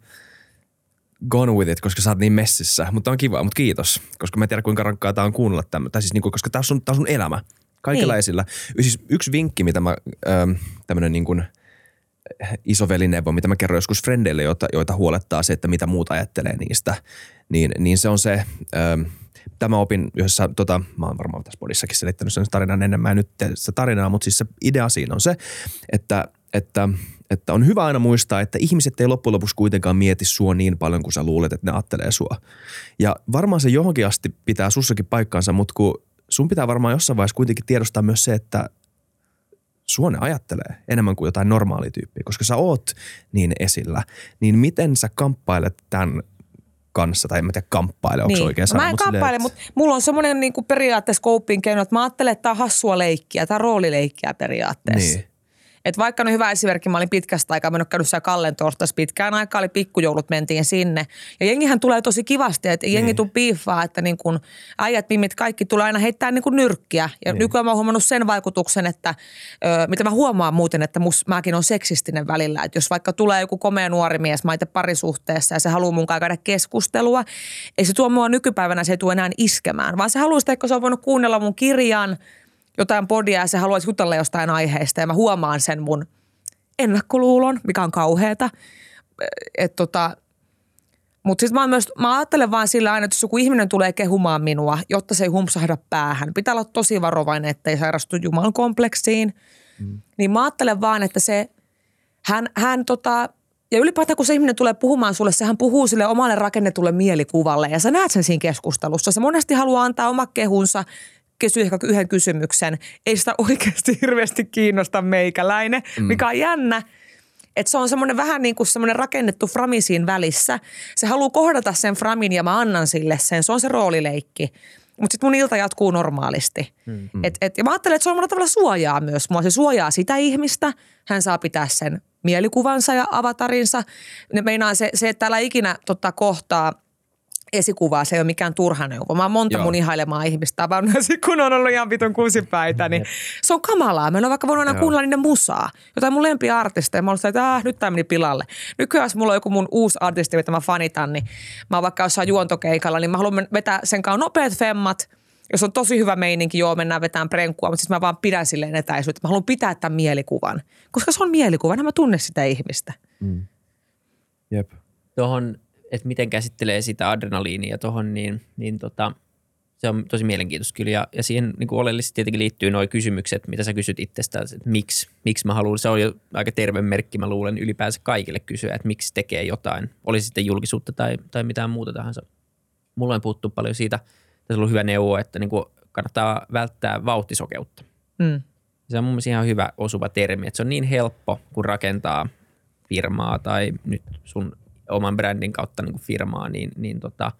gone with it, koska sä oot niin messissä. Mutta on kiva, mutta kiitos. Koska mä en tiedä kuinka rankkaa tää on kuunnella tämmöistä. Siis niin kuin, koska tää on sun, tää on sun elämä. Kaikilla niin. esillä. Siis yksi vinkki, mitä mä, ähm, tämmönen niin kuin – isovelineuvo, mitä mä kerron joskus frendeille, joita, joita huolettaa se, että mitä muuta ajattelee niistä, niin, niin se on se, ähm, tämä opin yhdessä, tota, mä oon varmaan tässä podissakin selittänyt sen tarinan enemmän, en nyt sitä tarinaa, mutta siis se idea siinä on se, että, että, että on hyvä aina muistaa, että ihmiset ei loppujen lopuksi kuitenkaan mieti sua niin paljon kuin sä luulet, että ne ajattelee sua. Ja varmaan se johonkin asti pitää sussakin paikkaansa, mutta kun sun pitää varmaan jossain vaiheessa kuitenkin tiedostaa myös se, että suone ajattelee enemmän kuin jotain normaalia tyyppiä, koska sä oot niin esillä, niin miten sä kamppailet tämän kanssa, tai en mä tiedä kamppaile, onko niin. oikein sana. Mä en kamppaile, mutta mulla on semmoinen niin periaatteessa kouppiin keino, että mä ajattelen, että tämä on hassua leikkiä, tämä roolileikkiä periaatteessa. Niin. Et vaikka no hyvä esimerkki, mä olin pitkästä aikaa mennyt käynyt siellä Kallen pitkään aikaa, oli pikkujoulut, mentiin sinne. Ja jengihän tulee tosi kivasti, että jengi niin. tuu piiffaa, että niin kun äijät, mimit, kaikki tulee aina heittää niin kuin nyrkkiä. Ja niin. nykyään mä oon huomannut sen vaikutuksen, että ö, mitä mä huomaan muuten, että mus, mäkin on seksistinen välillä. Että jos vaikka tulee joku komea nuori mies, mä itse parisuhteessa ja se haluaa mun käydä keskustelua, ei se tuo mua nykypäivänä, se ei tule enää iskemään, vaan se haluaa sitä, että se on voinut kuunnella mun kirjan – jotain podia ja se haluaisi jutella jostain aiheesta ja mä huomaan sen mun ennakkoluulon, mikä on kauheeta. Et tota, mutta sitten mä, myös, mä ajattelen vaan sillä aina, että jos joku ihminen tulee kehumaan minua, jotta se ei humpsahda päähän, pitää olla tosi varovainen, ettei sairastu Jumalan kompleksiin. Mm. Niin mä ajattelen vaan, että se, hän, hän tota, ja ylipäätään kun se ihminen tulee puhumaan sulle, sehän puhuu sille omalle rakennetulle mielikuvalle ja sä näet sen siinä keskustelussa. Se monesti haluaa antaa oma kehunsa kysyy ehkä yhden kysymyksen. Ei sitä oikeasti *laughs* hirveästi kiinnosta meikäläinen, mm. mikä on jännä. Että se on semmoinen vähän niin kuin semmoinen rakennettu frami siinä välissä. Se haluaa kohdata sen framin ja mä annan sille sen. Se on se roolileikki. Mutta sitten mun ilta jatkuu normaalisti. Mm. Et, et, ja mä ajattelen, että se on monella tavalla suojaa myös. Mua se suojaa sitä ihmistä. Hän saa pitää sen mielikuvansa ja avatarinsa. Ne meinaa se, se että täällä ikinä totta kohtaa – esikuvaa, se ei ole mikään turha neuvo. Mä oon monta Joo. mun ihailemaa ihmistä vaan *laughs* kun on ollut ihan vitun kuusipäitä, niin se on kamalaa. Mä en ole vaikka voinut aina kuunnella niiden musaa. Jotain mun lempiartisteja. Mä oon että ah, nyt tää meni pilalle. Nykyään jos mulla on joku mun uusi artisti, mitä mä fanitan, niin mä oon vaikka jossain juontokeikalla, niin mä haluan vetää sen kanssa nopeat femmat. Jos on tosi hyvä meininki, joo, mennään vetämään prenkkua, mutta sitten mä vaan pidän silleen etäisyyttä. Mä haluan pitää tämän mielikuvan, koska se on mielikuva, mä tunne sitä ihmistä. Mm. Jep. Tuohon että miten käsittelee sitä adrenaliinia tuohon, niin, niin tota, se on tosi mielenkiintoista kyllä. Ja, ja siihen niin kuin oleellisesti tietenkin liittyy nuo kysymykset, mitä sä kysyt itsestäsi, että miksi, miksi mä haluan. Se on jo aika terve merkki, mä luulen ylipäänsä kaikille kysyä, että miksi tekee jotain. Oli sitten julkisuutta tai, tai mitään muuta tahansa. Mulla on puhuttu paljon siitä, tässä on ollut hyvä neuvo, että niin kuin kannattaa välttää vauhtisokeutta. Mm. Se on mun mielestä ihan hyvä osuva termi, että se on niin helppo, kun rakentaa firmaa tai nyt sun oman brändin kautta niin kuin firmaa, niin, niin tota,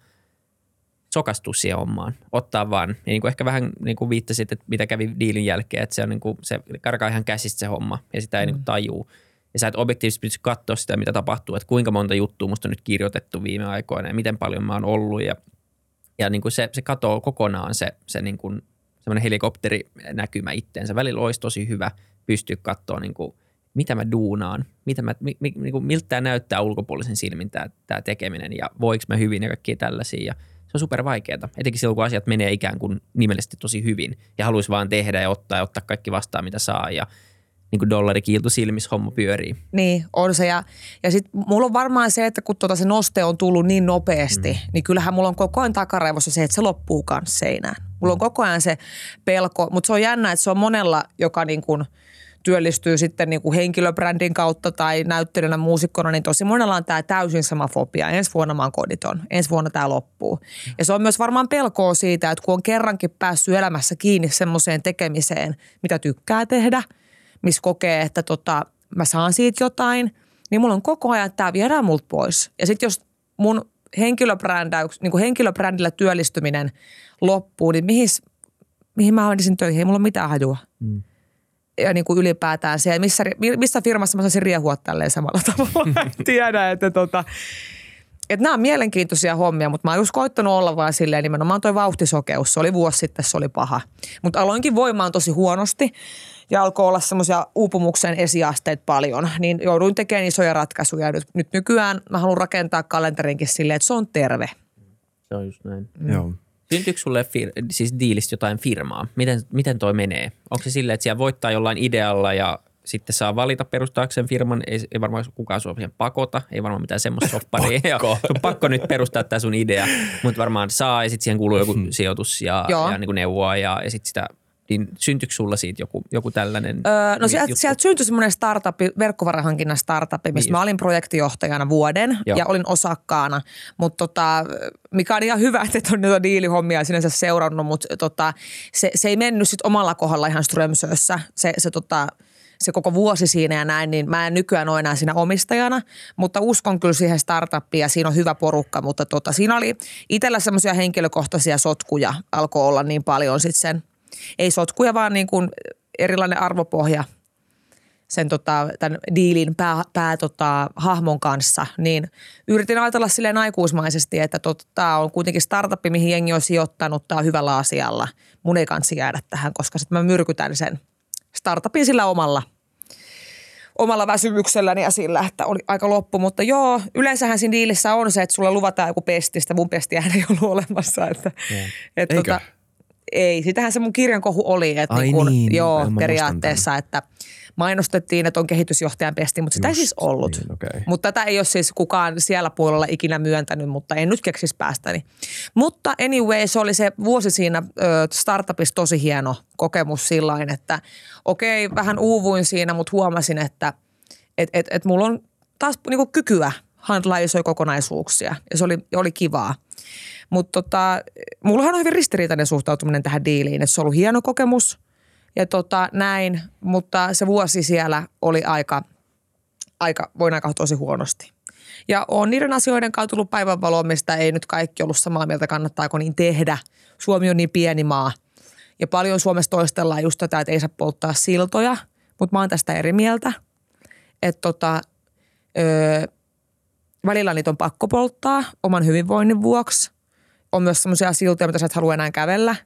sokastua siihen hommaan. Ottaa vaan, ja niin kuin ehkä vähän niin kuin viittasit, että mitä kävi diilin jälkeen, että se, on niin kuin, se karkaa ihan käsistä se homma, ja sitä ei mm. niin kuin tajuu. Ja sä et objektiivisesti pysty katsoa sitä, mitä tapahtuu, että kuinka monta juttua musta on nyt kirjoitettu viime aikoina, ja miten paljon mä oon ollut, ja, ja niin kuin se, se katoo kokonaan se, se niin kuin, semmoinen helikopterinäkymä itteensä. Välillä olisi tosi hyvä pystyä katsoa niin kuin – mitä mä duunaan, mitä mä, mi, mi, niin kuin, miltä tämä näyttää ulkopuolisen silmin tämä, tämä tekeminen ja voiko mä hyvin ja kaikkia tällaisia. Ja se on super vaikeaa, etenkin silloin kun asiat menee ikään kuin nimellisesti tosi hyvin ja haluaisi vaan tehdä ja ottaa ja ottaa kaikki vastaan mitä saa ja niin kuin dollari kiiltu silmissä homma pyörii. Niin, on se. Ja, ja sitten mulla on varmaan se, että kun tuota se noste on tullut niin nopeasti, mm. niin kyllähän mulla on koko ajan takaraivossa se, että se loppuu kanssa seinään. Mulla on koko ajan se pelko, mutta se on jännä, että se on monella, joka niin kuin – työllistyy sitten niin kuin henkilöbrändin kautta tai näyttelijänä muusikkona, niin tosi monella on tämä täysin sama fobia. Ensi vuonna mä oon koditon, ensi vuonna tämä loppuu. Ja se on myös varmaan pelkoa siitä, että kun on kerrankin päässyt elämässä kiinni semmoiseen tekemiseen, mitä tykkää tehdä, missä kokee, että tota, mä saan siitä jotain, niin mulla on koko ajan, että tämä viedään multa pois. Ja sitten jos mun henkilöbrändäyks, niin kuin henkilöbrändillä työllistyminen loppuu, niin mihin, mihin mä menisin töihin? Ei mulla ole mitään hajua. Mm ja niin kuin ylipäätään se, missä, missä firmassa mä saisin riehua tälleen samalla *laughs* tavalla. Tiedä, että tota, että nämä on mielenkiintoisia hommia, mutta mä oon just koittanut olla vaan silleen nimenomaan toi vauhtisokeus. Se oli vuosi sitten, se oli paha. Mutta aloinkin voimaan tosi huonosti ja alkoi olla semmoisia uupumuksen esiasteet paljon, niin jouduin tekemään isoja ratkaisuja. Nyt, nyt nykyään mä haluan rakentaa kalenterinkin silleen, että se on terve. Se on just näin. Mm. Joo. Syntyykö sulle fir- siis diilistä jotain firmaa? Miten, miten toi menee? Onko se silleen, että siellä voittaa jollain idealla ja sitten saa valita perustaakseen firman. Ei, ei varmaan kukaan sua siihen pakota, ei varmaan mitään semmoista *laughs* sopparia. pakko. sun pakko nyt perustaa tämä sun idea, mutta varmaan saa ja sitten siihen kuuluu joku hmm. sijoitus ja, ja niin kuin neuvoa ja, ja sitten sitä niin syntyykö sulla siitä joku, joku tällainen öö, No sieltä, sieltä syntyi semmoinen startup, verkkovarahankinnan startup, missä niin mä olin projektijohtajana vuoden Joo. ja olin osakkaana. Mutta tota, mikä on ihan hyvä, *laughs* että on niitä diilihommia sinänsä seurannut, mutta tota, se, se, ei mennyt sit omalla kohdalla ihan Strömsössä. Se, se tota, se koko vuosi siinä ja näin, niin mä en nykyään ole enää siinä omistajana, mutta uskon kyllä siihen startuppiin ja siinä on hyvä porukka, mutta tota, siinä oli itsellä semmoisia henkilökohtaisia sotkuja, alkoi olla niin paljon sitten sen, ei sotkuja vaan niin kuin erilainen arvopohja sen tota, tämän diilin pää, pää tota, hahmon kanssa, niin yritin ajatella silleen aikuismaisesti, että tota, tämä on kuitenkin startuppi, mihin jengi on sijoittanut, tämä on hyvällä asialla. Mun ei kansi jäädä tähän, koska sitten mä myrkytän sen – startupin sillä omalla, omalla väsymykselläni ja sillä, että oli aika loppu. Mutta joo, yleensähän siinä diilissä on se, että sulle luvataan joku pestistä. Mun pestiähän ei ollut olemassa. Että, että Eikö? Tota, ei, sitähän se mun kirjan kohu oli. Että Ai niin, kun, niin, joo, periaatteessa, että – mainostettiin, että on kehitysjohtajan pesti, mutta sitä Just, ei siis ollut. Niin, okay. Mutta tätä ei ole siis kukaan siellä puolella ikinä myöntänyt, mutta en nyt keksis päästäni. Mutta anyway, se oli se vuosi siinä startupissa tosi hieno kokemus sillä että okei, okay, vähän uuvuin siinä, mutta huomasin, että et, et, et mulla on taas niinku kykyä handlaa isoja kokonaisuuksia ja se oli, oli kivaa. Mutta tota, mullahan on hyvin ristiriitainen suhtautuminen tähän diiliin, että se on ollut hieno kokemus – ja tota, näin, mutta se vuosi siellä oli aika, aika voin aika tosi huonosti. Ja on niiden asioiden kautta tullut päivänvaloa, mistä ei nyt kaikki ollut samaa mieltä, kannattaako niin tehdä. Suomi on niin pieni maa. Ja paljon Suomessa toistellaan just tätä, että ei saa polttaa siltoja, mutta mä oon tästä eri mieltä. Että tota, öö, välillä niitä on pakko polttaa oman hyvinvoinnin vuoksi. On myös sellaisia siltoja, mitä sä et halua enää kävellä,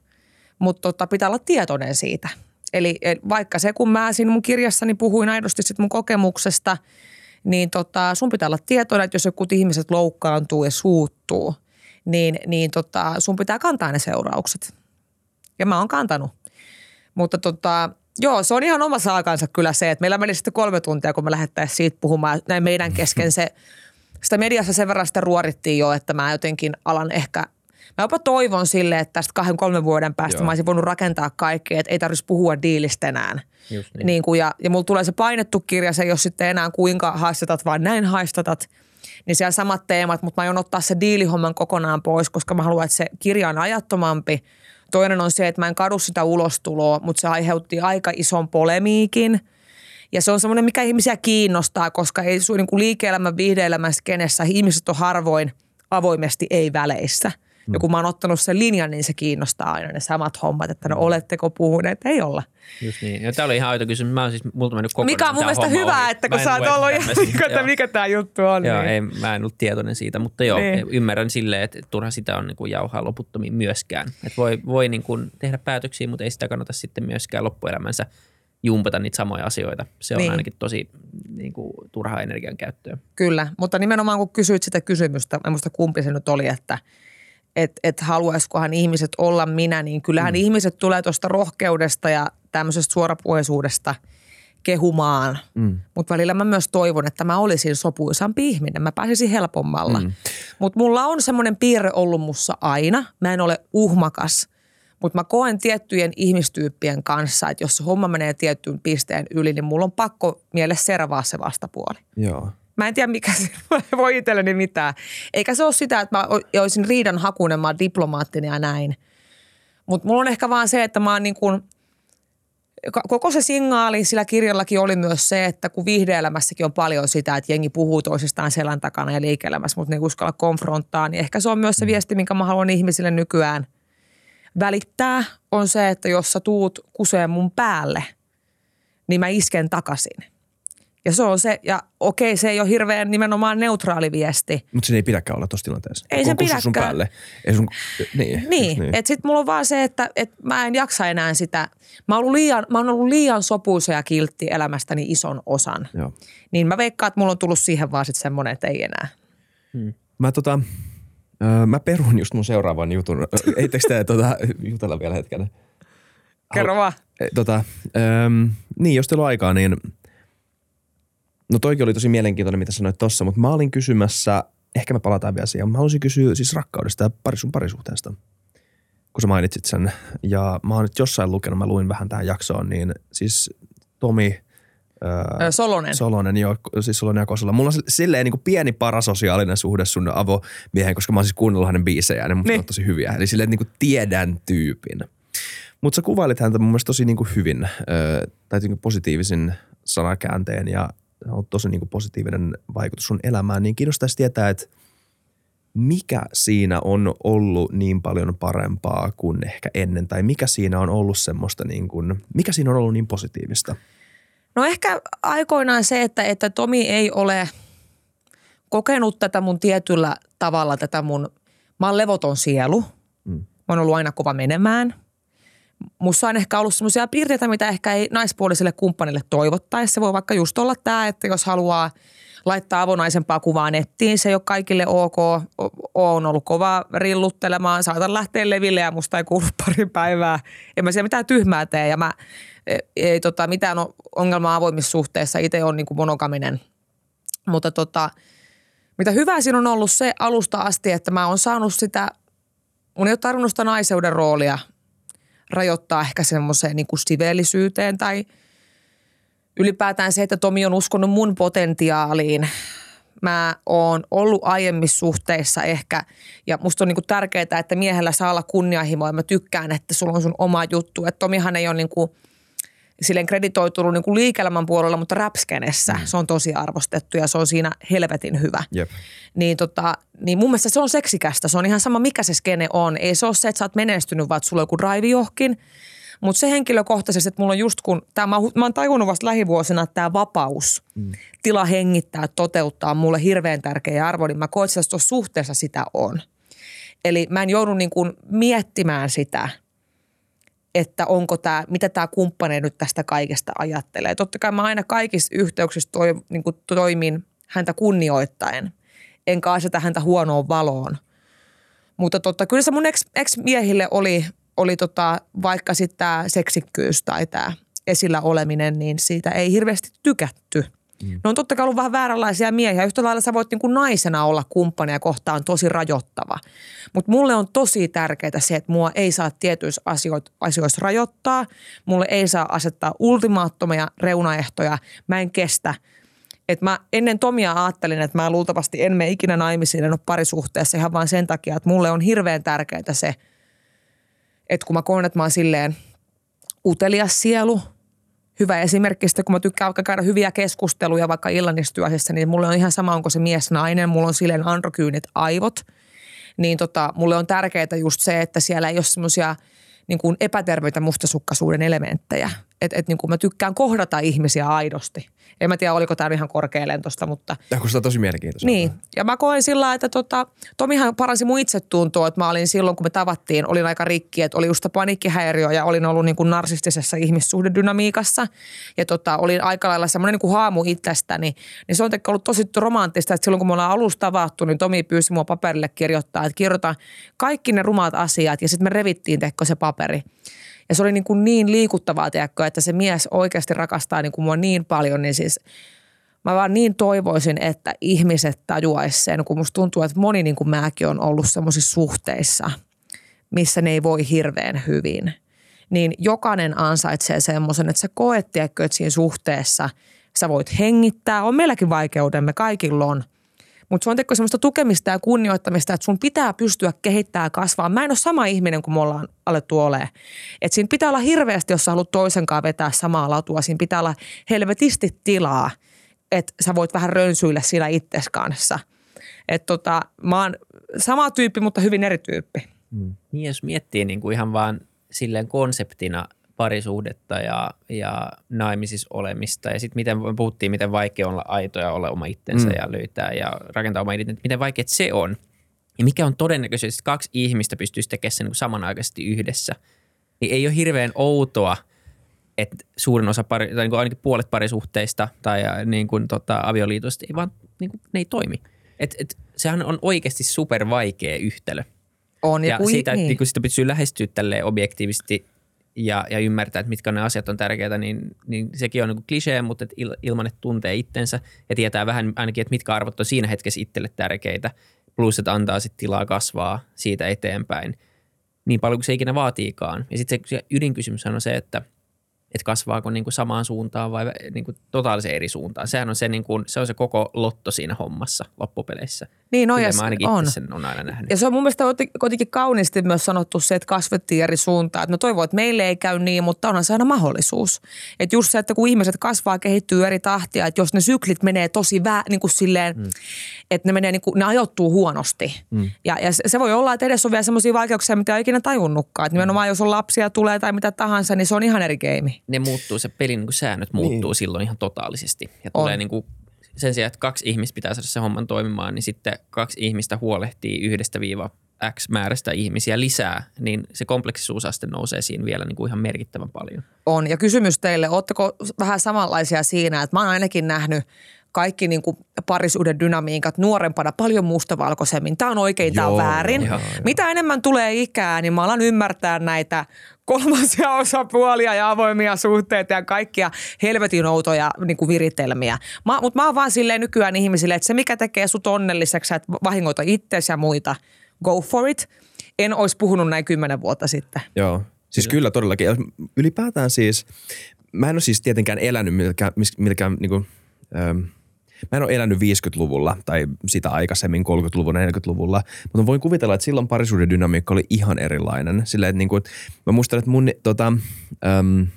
mutta tota, pitää olla tietoinen siitä – Eli vaikka se, kun mä siinä mun kirjassani puhuin aidosti sit mun kokemuksesta, niin tota, sun pitää olla tietoinen, että jos joku ihmiset loukkaantuu ja suuttuu, niin, niin tota, sun pitää kantaa ne seuraukset. Ja mä oon kantanut. Mutta tota, joo, se on ihan oma saakansa kyllä se, että meillä meni sitten kolme tuntia, kun me lähettäisiin siitä puhumaan näin meidän kesken se, *laughs* sitä mediassa sen verran sitä ruorittiin jo, että mä jotenkin alan ehkä – Mä jopa toivon sille, että tästä kahden kolmen vuoden päästä Joo. mä olisin voinut rakentaa kaikkea, että ei tarvitsisi puhua diilistä enää. Just niin. niin kuin, ja, ja mulla tulee se painettu kirja, se ole sitten enää kuinka haistatat, vaan näin haistatat. Niin siellä samat teemat, mutta mä aion ottaa se diilihomman kokonaan pois, koska mä haluan, että se kirja on ajattomampi. Toinen on se, että mä en kadu sitä ulostuloa, mutta se aiheutti aika ison polemiikin. Ja se on semmoinen, mikä ihmisiä kiinnostaa, koska ei sun niin liike-elämän, viihde-elämän skenessä ihmiset on harvoin avoimesti ei väleissä – ja kun mä oon ottanut sen linjan, niin se kiinnostaa aina ne samat hommat, että no oletteko puhuneet, ei olla. Just niin. Ja tämä oli ihan aito kysymys. Mä oon siis, multa mennyt kokonaan Mikä on mun mielestä hyvä, ohi. että kun sä oot ollut *laughs* mikä, että mikä tämä juttu on. Joo, niin. ei, mä en ollut tietoinen siitä, mutta joo, niin. ymmärrän silleen, että turha sitä on niin kuin jauhaa loputtomiin myöskään. Että voi, voi niin kuin tehdä päätöksiä, mutta ei sitä kannata sitten myöskään loppuelämänsä jumpata niitä samoja asioita. Se on niin. ainakin tosi niin kuin, turhaa energian käyttöä. Kyllä, mutta nimenomaan kun kysyit sitä kysymystä, en muista kumpi se nyt oli, että – että et haluaisikohan ihmiset olla minä, niin kyllähän mm. ihmiset tulee tuosta rohkeudesta ja tämmöisestä suorapuheisuudesta kehumaan. Mm. Mutta välillä mä myös toivon, että mä olisin sopuisampi ihminen. Mä pääsisin helpommalla. Mm. Mutta mulla on semmoinen piirre ollut mussa aina. Mä en ole uhmakas, Mutta mä koen tiettyjen ihmistyyppien kanssa, että jos se homma menee tiettyyn pisteen yli, niin mulla on pakko miele servaa se vastapuoli. Joo. Mä en tiedä, mikä se *laughs* voi itselleni mitään. Eikä se ole sitä, että mä olisin riidan hakunen, mä oon diplomaattinen ja näin. Mutta mulla on ehkä vaan se, että mä oon niin kuin, koko se signaali sillä kirjallakin oli myös se, että kun viihdeelämässäkin on paljon sitä, että jengi puhuu toisistaan selän takana ja liike-elämässä, mutta ne ei uskalla konfronttaa, niin ehkä se on myös se viesti, minkä mä haluan ihmisille nykyään välittää, on se, että jos sä tuut kuseen mun päälle, niin mä isken takaisin. Ja se on se, ja okei, se ei ole hirveän nimenomaan neutraali viesti. Mutta se ei pidäkään olla tuossa tilanteessa. Ei se pidäkään. sun päälle. Ei sun, niin, niin, niin. että sitten mulla on vaan se, että, että mä en jaksa enää sitä. Mä oon ollut liian, mä oon ollut liian sopuisa ja kiltti elämästäni ison osan. Joo. Niin mä veikkaan, että mulla on tullut siihen vaan sitten semmoinen, että ei enää. Hmm. Mä tota, mä perun just mun seuraavan jutun. Eittekö te tota, jutella vielä hetken? Kerro vaan. Tota, ähm, niin, jos teillä on aikaa, niin – No toikin oli tosi mielenkiintoinen, mitä sanoit tossa, mutta mä olin kysymässä, ehkä me palataan vielä siihen, mä haluaisin kysyä siis rakkaudesta ja sun parisuhteesta, kun sä mainitsit sen. Ja mä oon nyt jossain lukenut, mä luin vähän tähän jaksoon, niin siis Tomi Öö, Solonen. Solonen, joo, siis Solonen ja Kosola. Mulla on silleen niin kuin pieni parasosiaalinen suhde sun avomiehen, koska mä oon siis kuunnellut hänen biisejä ja ne niin. on tosi hyviä. Eli silleen niin kuin tiedän tyypin. Mutta sä kuvailit häntä mun mielestä tosi niin kuin hyvin, öö, tai niin kuin positiivisin sanakäänteen ja on tosi niin kuin positiivinen vaikutus sun elämään, niin kiinnostaisi tietää, että mikä siinä on ollut niin paljon parempaa kuin ehkä ennen, tai mikä siinä on ollut semmoista niin kuin, mikä siinä on ollut niin positiivista? No ehkä aikoinaan se, että, että Tomi ei ole kokenut tätä mun tietyllä tavalla, tätä mun, mä oon levoton sielu. Mm. Mä oon ollut aina kova menemään – musta on ehkä ollut semmoisia piirteitä, mitä ehkä ei naispuoliselle kumppanille toivottaisi. Se voi vaikka just olla tämä, että jos haluaa laittaa avonaisempaa kuvaa nettiin, se ei ole kaikille ok. on ollut kova rilluttelemaan, saatan lähteä leville ja musta ei kuulu *laughs* pari päivää. En mä siellä mitään tyhmää tee ja mä ei, ei tota, mitään ongelmaa avoimissa suhteissa. Itse on niin kuin monogaminen. Mutta tota, mitä hyvää siinä on ollut se alusta asti, että mä oon saanut sitä, mun ei ole tarvinnut sitä naiseuden roolia rajoittaa ehkä semmoiseen niin kuin siveellisyyteen tai ylipäätään se, että Tomi on uskonut mun potentiaaliin. Mä oon ollut aiemmissa suhteissa ehkä ja musta on niin tärkeää, että miehellä saa olla kunnianhimoa ja mä tykkään, että sulla on sun oma juttu. Että Tomihan ei ole kuin – silleen kreditoitunut niin kuin liike-elämän puolella, mutta rapskenessä mm. se on tosi arvostettu ja se on siinä helvetin hyvä. Yep. Niin, tota, niin mun mielestä se on seksikästä. Se on ihan sama, mikä se skene on. Ei se ole se, että sä oot menestynyt, vaan että sulla on joku drive johonkin. Mutta se henkilökohtaisesti, että mulla on just kun, tää, mä, mä oon tajunnut vasta lähivuosina, että tämä vapaus, mm. tila hengittää, toteuttaa mulle hirveän tärkeä arvo, niin mä koen, että tuossa suhteessa sitä on. Eli mä en joudu niin kuin miettimään sitä – että onko tämä, mitä tämä kumppani nyt tästä kaikesta ajattelee. Totta kai mä aina kaikissa yhteyksissä toi, niin kuin toimin häntä kunnioittaen, enkä aseta häntä huonoon valoon. Mutta totta, kyllä se mun ex, ex-miehille oli, oli tota, vaikka sitten tämä seksikkyys tai tämä esillä oleminen, niin siitä ei hirveästi tykätty – Mm. Ne on totta kai ollut vähän vääränlaisia miehiä. Yhtä lailla sä voit niin kuin naisena olla kumppania kohtaan tosi rajoittava. Mutta mulle on tosi tärkeää se, että mua ei saa tietyissä asioissa rajoittaa. Mulle ei saa asettaa ultimaattomia reunaehtoja. Mä en kestä. Et mä ennen Tomia ajattelin, että mä luultavasti en mene ikinä naimisiin, en ole parisuhteessa ihan vain sen takia, että mulle on hirveän tärkeää se, että kun mä koen, että mä oon silleen utelias sielu – hyvä esimerkki, sitten kun mä tykkään vaikka käydä hyviä keskusteluja vaikka illanistyössä, niin mulle on ihan sama, onko se mies nainen, mulla on silleen androkyynit aivot. Niin tota, mulle on tärkeää just se, että siellä ei ole semmoisia niin epäterveitä mustasukkaisuuden elementtejä. Että et, niin kuin mä tykkään kohdata ihmisiä aidosti. En mä tiedä, oliko tämä ihan korkealentosta, mutta... Tämä kuulostaa tosi mielenkiintoista. Niin. Ja mä koen sillä että tota, Tomihan paransi mun itsetuntoa, että mä olin silloin, kun me tavattiin, olin aika rikki, että oli just paniikkihäiriö ja olin ollut niin kuin narsistisessa ihmissuhdedynamiikassa. Ja tota, olin aika lailla semmoinen niin kuin haamu itsestäni. Niin se on ollut tosi romanttista, että silloin kun me ollaan alusta tavattu, niin Tomi pyysi mua paperille kirjoittaa, että kirjoita kaikki ne rumat asiat ja sitten me revittiin tehkö se paperi. Ja se oli niin, kuin niin liikuttavaa, tiedätkö, että se mies oikeasti rakastaa niin kuin mua niin paljon, niin siis mä vaan niin toivoisin, että ihmiset tajuaisi sen, kun musta tuntuu, että moni niin kuin mäkin on ollut semmoisissa suhteissa missä ne ei voi hirveän hyvin, niin jokainen ansaitsee semmoisen, että sä koet, tiedätkö, että siinä suhteessa sä voit hengittää. On meilläkin vaikeudemme, kaikilla on. Mutta se on teko semmoista tukemista ja kunnioittamista, että sun pitää pystyä kehittämään ja kasvaa. Mä en ole sama ihminen kuin me ollaan alettu olemaan. Että siinä pitää olla hirveästi, jos sä haluat toisenkaan vetää samaa latua. Siinä pitää olla helvetisti tilaa, että sä voit vähän rönsyillä siinä itses kanssa. Että tota, mä oon sama tyyppi, mutta hyvin eri tyyppi. Mm. Niin jos miettii niin kuin ihan vaan silleen konseptina parisuhdetta ja, ja naimisissa olemista ja sitten miten puhuttiin, miten vaikea olla aitoja olla oma itsensä mm. ja löytää ja rakentaa oma identiteetti, miten vaikea se on. Ja mikä on todennäköisesti, että kaksi ihmistä pystyisi tekemään sen niin samanaikaisesti yhdessä. Niin ei ole hirveän outoa, että suurin osa, pari, tai niin kuin ainakin puolet parisuhteista tai niin kuin tota, avioliitosta ei vaan, niin kuin, ne ei toimi. Et, et, sehän on oikeasti super vaikea yhtälö. On, ja, ja kui, siitä, niin. niin sitä pystyy lähestyä tälle objektiivisesti ja, ja ymmärtää, että mitkä ne asiat on tärkeitä, niin, niin sekin on niin klisee, mutta et il, ilman, että tuntee itsensä ja tietää vähän ainakin, että mitkä arvot on siinä hetkessä itselle tärkeitä, plus että antaa sitten tilaa kasvaa siitä eteenpäin niin paljon kuin se ikinä vaatiikaan. Ja sitten se ydinkysymys on se, että – että kasvaako niin kuin samaan suuntaan vai niin kuin totaalisen eri suuntaan. Sehän on se, niin kuin, se on se koko lotto siinä hommassa loppupeleissä. Niin, no, ja mä ainakin on. sen on aina nähnyt. Ja se on mun mielestä kuitenkin kauniisti myös sanottu se, että kasvettiin eri suuntaan. Että mä toivon, että meille ei käy niin, mutta onhan se aina mahdollisuus. Että just se, että kun ihmiset kasvaa, kehittyy eri tahtia, että jos ne syklit menee tosi vä, niin kuin silleen, mm. että ne, menee niin kuin, ne ajoittuu huonosti. Mm. Ja, ja se voi olla, että edessä on vielä sellaisia vaikeuksia, mitä ei ikinä tajunnutkaan. Että nimenomaan jos on lapsia tulee tai mitä tahansa, niin se on ihan eri keimi. Ne muuttuu, se pelin niin kuin säännöt muuttuu niin. silloin ihan totaalisesti. Ja tulee niin kuin sen sijaan, että kaksi ihmistä pitää saada se homman toimimaan, niin sitten kaksi ihmistä huolehtii yhdestä viiva X määrästä ihmisiä lisää, niin se kompleksisuusaste nousee siinä vielä niin kuin ihan merkittävän paljon. On. Ja kysymys teille, ootteko vähän samanlaisia siinä, että mä oon ainakin nähnyt kaikki niin kuin parisuuden dynamiikat nuorempana paljon mustavalkoisemmin. Tämä on oikein, tämä on väärin. Joo, Mitä enemmän tulee ikää, niin mä alan ymmärtää näitä kolmasia *laughs* osapuolia ja avoimia suhteita ja kaikkia helvetin outoja niin kuin viritelmiä. Mutta mä oon vaan silleen nykyään ihmisille, että se mikä tekee sut onnelliseksi, että vahingoita itseäsi ja muita, go for it. En olisi puhunut näin kymmenen vuotta sitten. Joo, siis kyllä, kyllä todellakin. Ylipäätään siis, mä en ole siis tietenkään elänyt milkään, milkään niin kuin, ähm, Mä en ole elänyt 50-luvulla tai sitä aikaisemmin 30-luvulla, 40-luvulla, mutta voin kuvitella, että silloin parisuuden dynamiikka oli ihan erilainen. Silleen, että, niin kuin, mä muistan, että mun, tota, äm,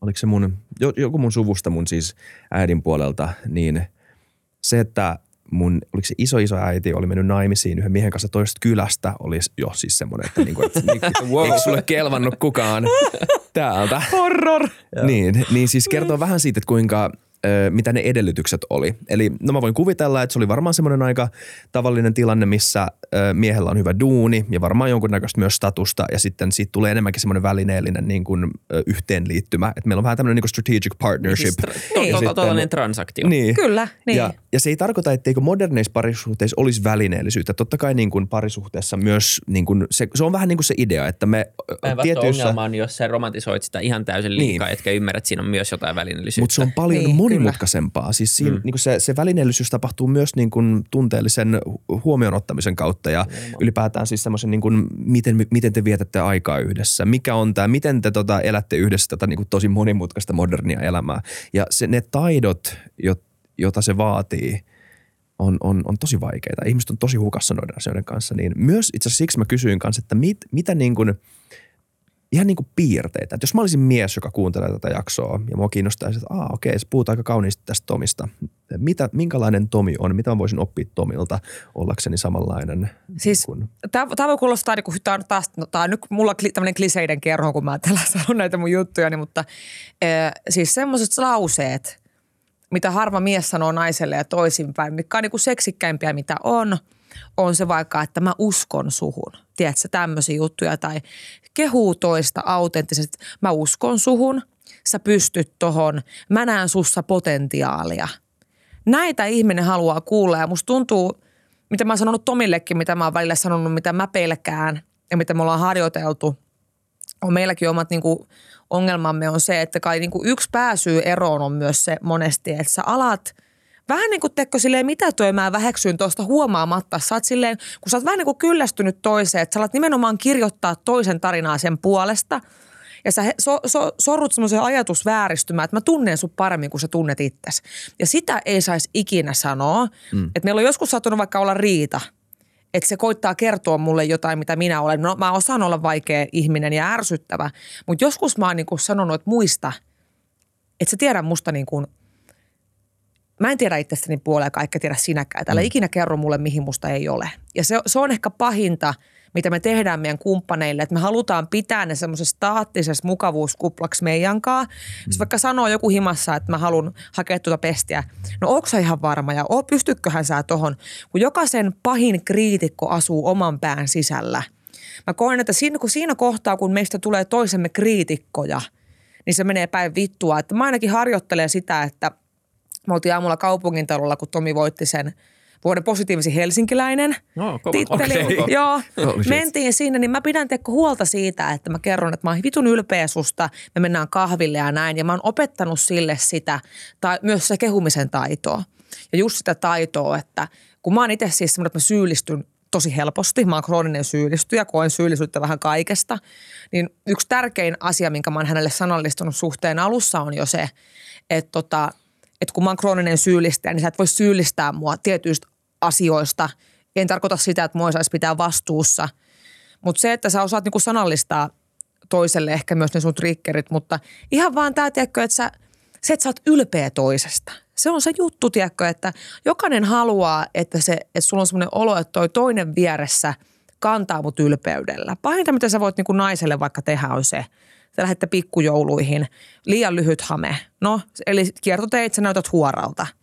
oliko se mun, joku mun suvusta mun siis äidin puolelta, niin se, että mun, oliko se iso iso äiti, oli mennyt naimisiin yhden miehen kanssa toisesta kylästä, oli jo siis semmoinen, että, niinku, että *laughs* wow. eikö sulle kelvannut kukaan täältä. Horror. Niin, niin siis kertoo vähän siitä, että kuinka mitä ne edellytykset oli. Eli no mä voin kuvitella, että se oli varmaan semmoinen aika tavallinen tilanne, missä miehellä on hyvä duuni ja varmaan jonkunnäköistä myös statusta ja sitten siitä tulee enemmänkin semmoinen välineellinen niin kuin, yhteenliittymä. Että meillä on vähän tämmöinen niin kuin strategic partnership. Niin, siis tra- transaktio. Niin. Kyllä. Niin. Ja, ja se ei tarkoita, etteikö moderneissa parisuhteissa olisi välineellisyyttä. Totta kai niin kuin parisuhteessa myös, niin kuin se, se on vähän niin kuin se idea, että me tietyissä... ongelma on, jos sä romantisoit sitä ihan täysin liikaa, niin. etkä ymmärrät, että siinä on myös jotain välineellisyyttä. Mutta se on paljon niin monimutkaisempaa. Siis siinä, mm. niin kuin se, se välineellisyys tapahtuu myös niin kuin tunteellisen huomioon ottamisen kautta ja Nimenomaan. ylipäätään siis semmoisen, niin kuin, miten, miten te vietätte aikaa yhdessä. Mikä on tämä, miten te tota, elätte yhdessä tätä niin kuin tosi monimutkaista modernia elämää. Ja se, ne taidot, joita se vaatii – on, on, on tosi vaikeita. Ihmiset on tosi hukassa noiden asioiden kanssa. Niin myös itse asiassa siksi mä kysyin kanssa, että mit, mitä niin kuin – ihan niin kuin piirteitä. Että jos mä olisin mies, joka kuuntelee tätä jaksoa ja mua kiinnostaisi, että aa okei, se puhutaan aika kauniisti tästä Tomista. Mitä, minkälainen Tomi on? Mitä mä voisin oppia Tomilta ollakseni samanlainen? Siis kun... tämä voi kuulostaa, niin kuin, tämä on taas, no, tämä on nyt mulla tämmöinen kliseiden kerho, kun mä täällä *laughs* sanon näitä mun juttuja, niin, mutta äh, siis semmoiset lauseet, mitä harva mies sanoo naiselle ja toisinpäin, mikä on niin kuin seksikkäimpiä, mitä on – on se vaikka, että mä uskon suhun. Tiedätkö, tämmöisiä juttuja tai kehuu toista autenttisesti. Mä uskon suhun, sä pystyt tohon, mä näen sussa potentiaalia. Näitä ihminen haluaa kuulla ja musta tuntuu, mitä mä oon sanonut Tomillekin, mitä mä oon välillä sanonut, mitä mä pelkään ja mitä me ollaan harjoiteltu. On meilläkin omat niin kuin, ongelmamme on se, että kai niin kuin yksi pääsyy eroon on myös se monesti, että sä alat vähän niin kuin tekko silleen mitätöimään väheksyn tuosta huomaamatta. Sä oot silleen, kun sä oot vähän niin kuin kyllästynyt toiseen, että sä alat nimenomaan kirjoittaa toisen tarinaa sen puolesta. Ja sä so, so, sorrut semmoiseen ajatusvääristymään, että mä tunnen sut paremmin kuin sä tunnet itsesi. Ja sitä ei saisi ikinä sanoa. Mm. Että meillä on joskus saattanut vaikka olla riita – että se koittaa kertoa mulle jotain, mitä minä olen. No mä osaan olla vaikea ihminen ja ärsyttävä, mutta joskus mä oon niin sanonut, että muista, että sä tiedä musta niin kuin, mä en tiedä itsestäni puoleen, kaikkea tiedä sinäkään. Älä mm. ikinä kerro mulle, mihin musta ei ole. Ja se, se on ehkä pahinta – mitä me tehdään meidän kumppaneille, että me halutaan pitää ne semmoisessa staattisessa mukavuuskuplaksi meidän kanssa. Mm. Jos vaikka sanoo joku himassa, että mä haluan hakea tuota pestiä, no onko ihan varma ja oo, pystykköhän sä tohon, kun jokaisen pahin kriitikko asuu oman pään sisällä. Mä koen, että siinä, kun siinä kohtaa, kun meistä tulee toisemme kriitikkoja, niin se menee päin vittua. Että mä ainakin harjoittelen sitä, että me oltiin aamulla kaupungintalolla, kun Tomi voitti sen – vuoden positiivisin helsinkiläinen no, titteli. Okay. *laughs* Joo, mentiin sinne, niin mä pidän Tekko huolta siitä, että mä kerron, että mä oon vitun ylpeä susta, me mennään kahville ja näin. Ja mä oon opettanut sille sitä, tai myös se kehumisen taitoa. Ja just sitä taitoa, että kun mä oon itse siis semmoinen, että mä syyllistyn tosi helposti. Mä oon krooninen syyllistyjä, koen syyllisyyttä vähän kaikesta. Niin yksi tärkein asia, minkä mä oon hänelle sanallistunut suhteen alussa on jo se, että tota, että kun mä oon krooninen syyllistäjä, niin sä et voi syyllistää mua tietyistä asioista. En tarkoita sitä, että mua saisi pitää vastuussa, mutta se, että sä osaat niinku sanallistaa toiselle ehkä myös ne sun triggerit, mutta ihan vaan tämä, tiedätkö, että sä, se, että sä oot ylpeä toisesta. Se on se juttu, tiedätkö, että jokainen haluaa, että, se, että sulla on semmoinen olo, että toi toinen vieressä kantaa mut ylpeydellä. Pahinta, mitä sä voit niin kuin naiselle vaikka tehdä, on se, että lähdette pikkujouluihin, liian lyhyt hame. No, eli kiertoteit, sä näytät huoralta –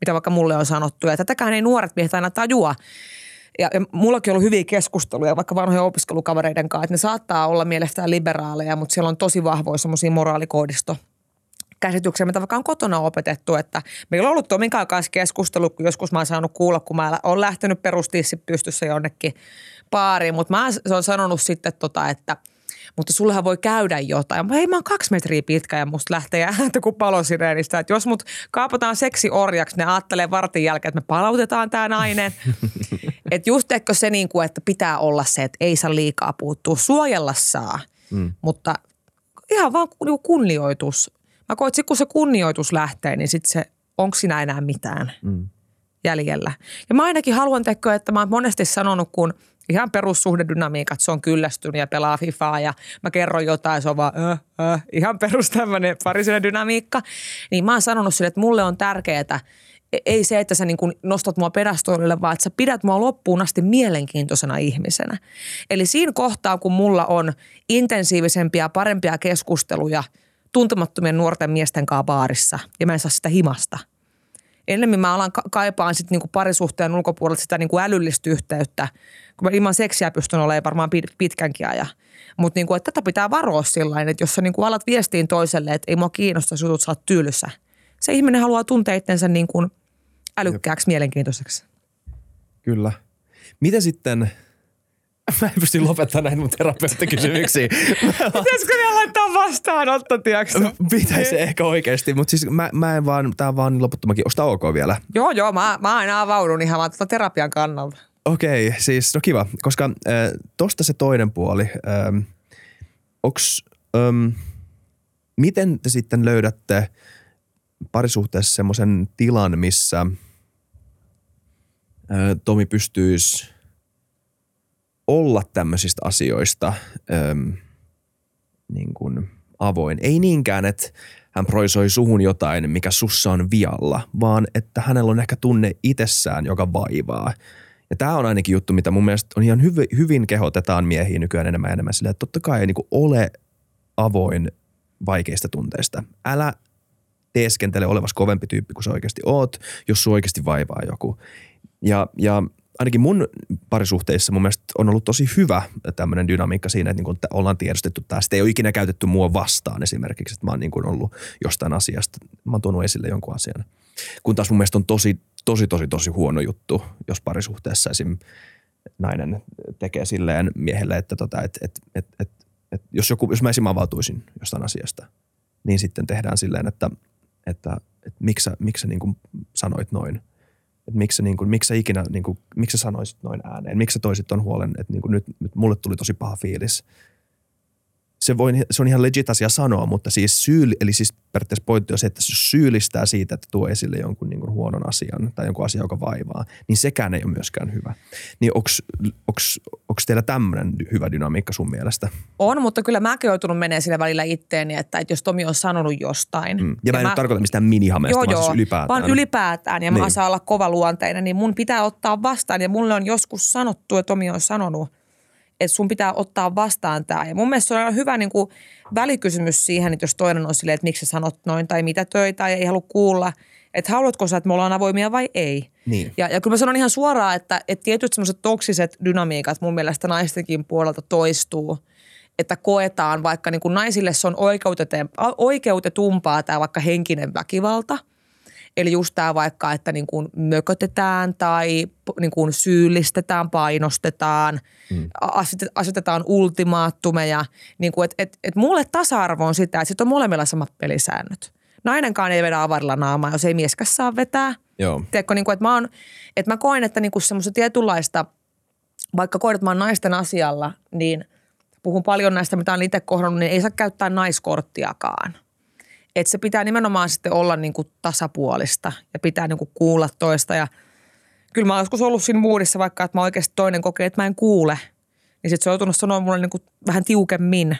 mitä vaikka mulle on sanottu. Ja tätäkään ei nuoret miehet aina tajua. Ja, ja mullakin on ollut hyviä keskusteluja vaikka vanhojen opiskelukavereiden kanssa, että ne saattaa olla mielestään liberaaleja, mutta siellä on tosi vahvoja semmoisia moraalikoodisto käsityksiä, mitä vaikka on kotona opetettu, että meillä on ollut Tomin kanssa keskustelu, kun joskus mä oon saanut kuulla, kun mä oon lähtenyt perustiissi pystyssä jonnekin baariin, mutta mä oon sanonut sitten tota, että – mutta sullehan voi käydä jotain. Hei, mä oon kaksi metriä pitkä ja musta lähtee *laughs* ääntä kuin palosireenistä. Että jos mut kaapataan seksi orjaksi, ne ajattelee vartin jälkeen, että me palautetaan tämä nainen. *laughs* että just eikö se niin kuin, että pitää olla se, että ei saa liikaa puuttua. Suojella saa, mm. mutta ihan vaan niinku kunnioitus. Mä koet, kun se kunnioitus lähtee, niin sitten se, onko siinä enää mitään mm. jäljellä. Ja mä ainakin haluan tekö, että mä oon monesti sanonut, kun – ihan perussuhdedynamiikat, se on kyllästynyt ja pelaa FIFAa ja mä kerron jotain, se on vaan äh, äh, ihan perus tämmöinen parisinen dynamiikka. Niin mä oon sanonut sille, että mulle on tärkeää, e, ei se, että sä niin nostat mua pedastoilille, vaan että sä pidät mua loppuun asti mielenkiintoisena ihmisenä. Eli siinä kohtaa, kun mulla on intensiivisempiä, parempia keskusteluja tuntemattomien nuorten miesten kanssa baarissa ja mä en saa sitä himasta – ennemmin mä alan kaipaan sitten niinku parisuhteen ulkopuolelta sitä niinku älyllistä yhteyttä, kun mä ilman seksiä pystyn olemaan varmaan pitkänkin ajan. Mutta niinku, tätä pitää varoa sillä että jos sä niinku alat viestiin toiselle, että ei mua kiinnosta jutut, sä oot tylsä. Se ihminen haluaa tuntea itsensä niinku älykkääksi, mielenkiintoiseksi. Kyllä. Mitä sitten *laughs* – Mä en pysty lopettamaan näitä mun terapeuttikysymyksiä. *laughs* Pitäisikö ne laittaa vastaanotto, tiedätkö? Pitäisi ehkä oikeasti, mutta siis mä, mä en vaan, tää on vaan loputtomakin. Onko tää ok vielä? Joo, joo, mä, mä aina avaudun ihan vaan tuota terapian kannalta. Okei, okay, siis no kiva, koska äh, tosta se toinen puoli. Ähm, onks, ähm, miten te sitten löydätte parisuhteessa semmoisen tilan, missä äh, Tomi pystyisi – olla tämmöisistä asioista äm, niin kuin avoin. Ei niinkään, että hän proisoi suhun jotain, mikä sussa on vialla, vaan että hänellä on ehkä tunne itsessään, joka vaivaa. Ja tämä on ainakin juttu, mitä mun mielestä on ihan hyvin, hyvin kehotetaan miehiä nykyään enemmän ja enemmän sille, että totta kai niin ole avoin vaikeista tunteista. Älä teeskentele olevas kovempi tyyppi kuin sä oikeasti oot, jos su oikeasti vaivaa joku. Ja, ja ainakin mun parisuhteissa mun mielestä on ollut tosi hyvä tämmöinen dynamiikka siinä, että, niin ollaan tiedostettu tämä. Sitten ei ole ikinä käytetty mua vastaan esimerkiksi, että mä oon niin ollut jostain asiasta, mä oon tuonut esille jonkun asian. Kun taas mun mielestä on tosi, tosi, tosi, tosi huono juttu, jos parisuhteessa esim. nainen tekee silleen miehelle, että tota, et, et, et, et, et, jos, joku, jos mä esim. avautuisin jostain asiasta, niin sitten tehdään silleen, että, että että miksi sä, miksi sä niin kuin sanoit noin. Että miksi niin kuin, miksi sä ikinä, niin kuin, miksi sä sanoisit noin ääneen. Miksi sä toisit ton huolen, että niin kuin nyt, nyt mulle tuli tosi paha fiilis se, voi, se on ihan legit asia sanoa, mutta siis syy, eli siis periaatteessa pointti on se, että jos syyllistää siitä, että tuo esille jonkun niin kuin huonon asian tai jonkun asian, joka vaivaa, niin sekään ei ole myöskään hyvä. Niin onko teillä tämmöinen hyvä dynamiikka sun mielestä? On, mutta kyllä mäkin joutunut menee sillä välillä itteeni, että, että jos Tomi on sanonut jostain. Mm. Ja, ja mä en mä, tarkoita mistään minihameesta, joo, vaan siis ylipäätään. Vaan ylipäätään ja niin. mä saan olla kova luonteinen, niin mun pitää ottaa vastaan. Ja mulle on joskus sanottu, että Tomi on sanonut – että sun pitää ottaa vastaan tämä. Ja mun mielestä se on hyvä niin kuin välikysymys siihen, että jos toinen on silleen, että miksi sä sanot noin tai mitä töitä ja ei halua kuulla, että haluatko sä, että me ollaan avoimia vai ei. Niin. Ja, ja kyllä mä sanon ihan suoraan, että, että tietyt semmoiset toksiset dynamiikat mun mielestä naistenkin puolelta toistuu – että koetaan vaikka niin kuin naisille se on oikeutetumpaa tämä vaikka henkinen väkivalta – Eli just tämä vaikka, että niin kuin mökötetään tai niin kuin syyllistetään, painostetaan, mm. asetetaan ultimaattumeja. Niin kuin, et, et, et mulle tasa-arvo on sitä, että sitten on molemmilla samat pelisäännöt. Nainenkaan ei vedä avarilla naamaa, jos ei mieskäs saa vetää. Joo. Tiedätkö, niin kuin, että, mä oon, että mä koen, että niin kuin semmoista tietynlaista, vaikka koen, että mä oon naisten asialla, niin puhun paljon näistä, mitä olen itse kohdannut, niin ei saa käyttää naiskorttiakaan että se pitää nimenomaan sitten olla niin kuin tasapuolista ja pitää niin kuin kuulla toista. Ja kyllä mä oon joskus ollut siinä muudissa, vaikka että mä oikeasti toinen kokee, että mä en kuule. Niin sitten se on joutunut sanoa mulle niin kuin vähän tiukemmin,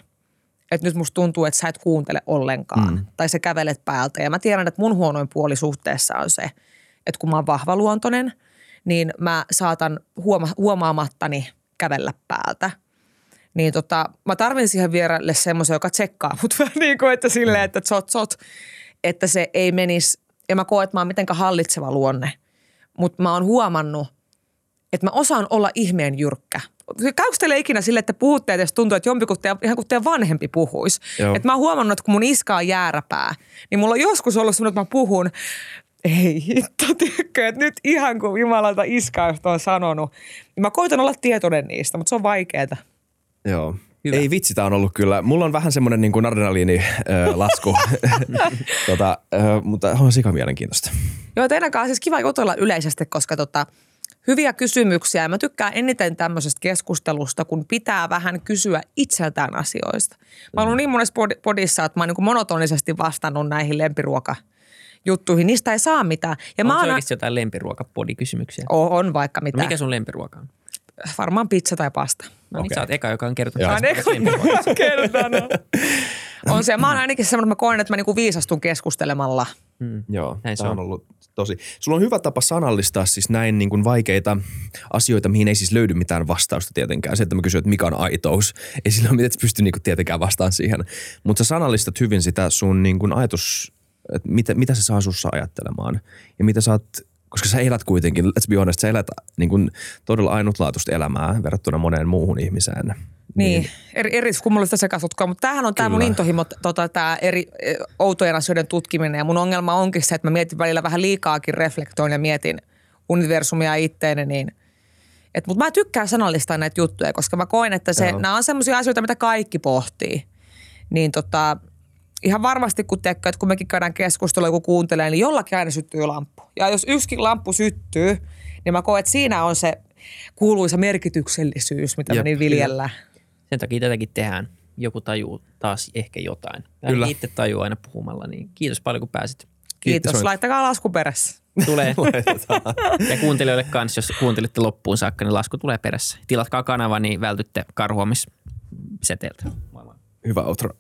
että nyt musta tuntuu, että sä et kuuntele ollenkaan. Mm. Tai sä kävelet päältä. Ja mä tiedän, että mun huonoin puoli suhteessa on se, että kun mä oon vahvaluontoinen, niin mä saatan huoma- huomaamattani kävellä päältä – niin tota, mä tarvin siihen vieraille semmoisen, joka tsekkaa mut *laughs* vähän niin kuin, että silleen, mm. että zot, zot, että se ei menisi, ja mä koen, että mä oon mitenkään hallitseva luonne. Mutta mä oon huomannut, että mä osaan olla ihmeen jyrkkä. Käykö teille ikinä sille, että puhutte, että tuntuu, että jompi, kun te, ihan kuin teidän vanhempi puhuisi. Että mä oon huomannut, että kun mun iska on jääräpää, niin mulla on joskus ollut semmoinen, että mä puhun ei hitto, tiedätkö, että nyt ihan kuin Jumalalta iskaa on sanonut. Niin mä koitan olla tietoinen niistä, mutta se on vaikeaa. Joo. Hyvä. Ei vitsi, tämä on ollut kyllä. Mulla on vähän semmoinen niin kuin adrenaliinilasku, *laughs* tota, mutta on sika mielenkiintoista. Joo, teidän kanssa siis kiva jutella yleisesti, koska tota, hyviä kysymyksiä. Mä tykkään eniten tämmöisestä keskustelusta, kun pitää vähän kysyä itseltään asioista. Mä oon niin monessa podissa, että mä oon niin monotonisesti vastannut näihin lempiruoka juttuihin. Niistä ei saa mitään. Ja Onko mä se oikeasti jotain lempiruokapodikysymyksiä? On, on vaikka mitä. No mikä sun lempiruoka on? Varmaan pizza tai pasta. No niin, okay. sä oot eka, joka on kertonut. Mä eka, joka kertonut. on se. Mä oon ainakin semmoinen, että mä koen, että mä niinku viisastun keskustelemalla. Mm. Joo, näin se on. on ollut tosi. Sulla on hyvä tapa sanallistaa siis näin niin kuin vaikeita asioita, mihin ei siis löydy mitään vastausta tietenkään. Se, että mä kysyn, että mikä on aitous, ei sillä ole mitään, että pysty niin kuin tietenkään vastaan siihen. Mutta sä sanallistat hyvin sitä sun niin kuin ajatus, että mitä, mitä se saa sussa ajattelemaan ja mitä sä oot koska sä elät kuitenkin, let's be honest, sä elät niin kuin todella ainutlaatuista elämää verrattuna moneen muuhun ihmiseen. Niin, niin. eri, eri kummallista sekasutkaa, mutta tämähän on tämä mun intohimo, tota, tämä eri e, outojen asioiden tutkiminen ja mun ongelma onkin se, että mä mietin välillä vähän liikaakin reflektoin ja mietin universumia itteeni, niin et, mutta mä tykkään sanallistaa näitä juttuja, koska mä koen, että se, nämä on sellaisia asioita, mitä kaikki pohtii. Niin tota, ihan varmasti kun teekö, että kun mekin käydään keskustelua, kun kuuntelee, niin jollakin aina syttyy lamppu. Ja jos yksikin lamppu syttyy, niin mä koen, että siinä on se kuuluisa merkityksellisyys, mitä Jep, me niin viljellään. Sen takia tätäkin tehdään. Joku tajuu taas ehkä jotain. Kyllä. itse tajuu aina puhumalla, niin kiitos paljon kun pääsit. Kiitos. kiitos. Laittakaa lasku perässä. Tulee. *laughs* ja kuuntelijoille kanssa, jos kuuntelitte loppuun saakka, niin lasku tulee perässä. Tilatkaa kanava, niin vältytte karhuamisseteeltä. Hyvä outro.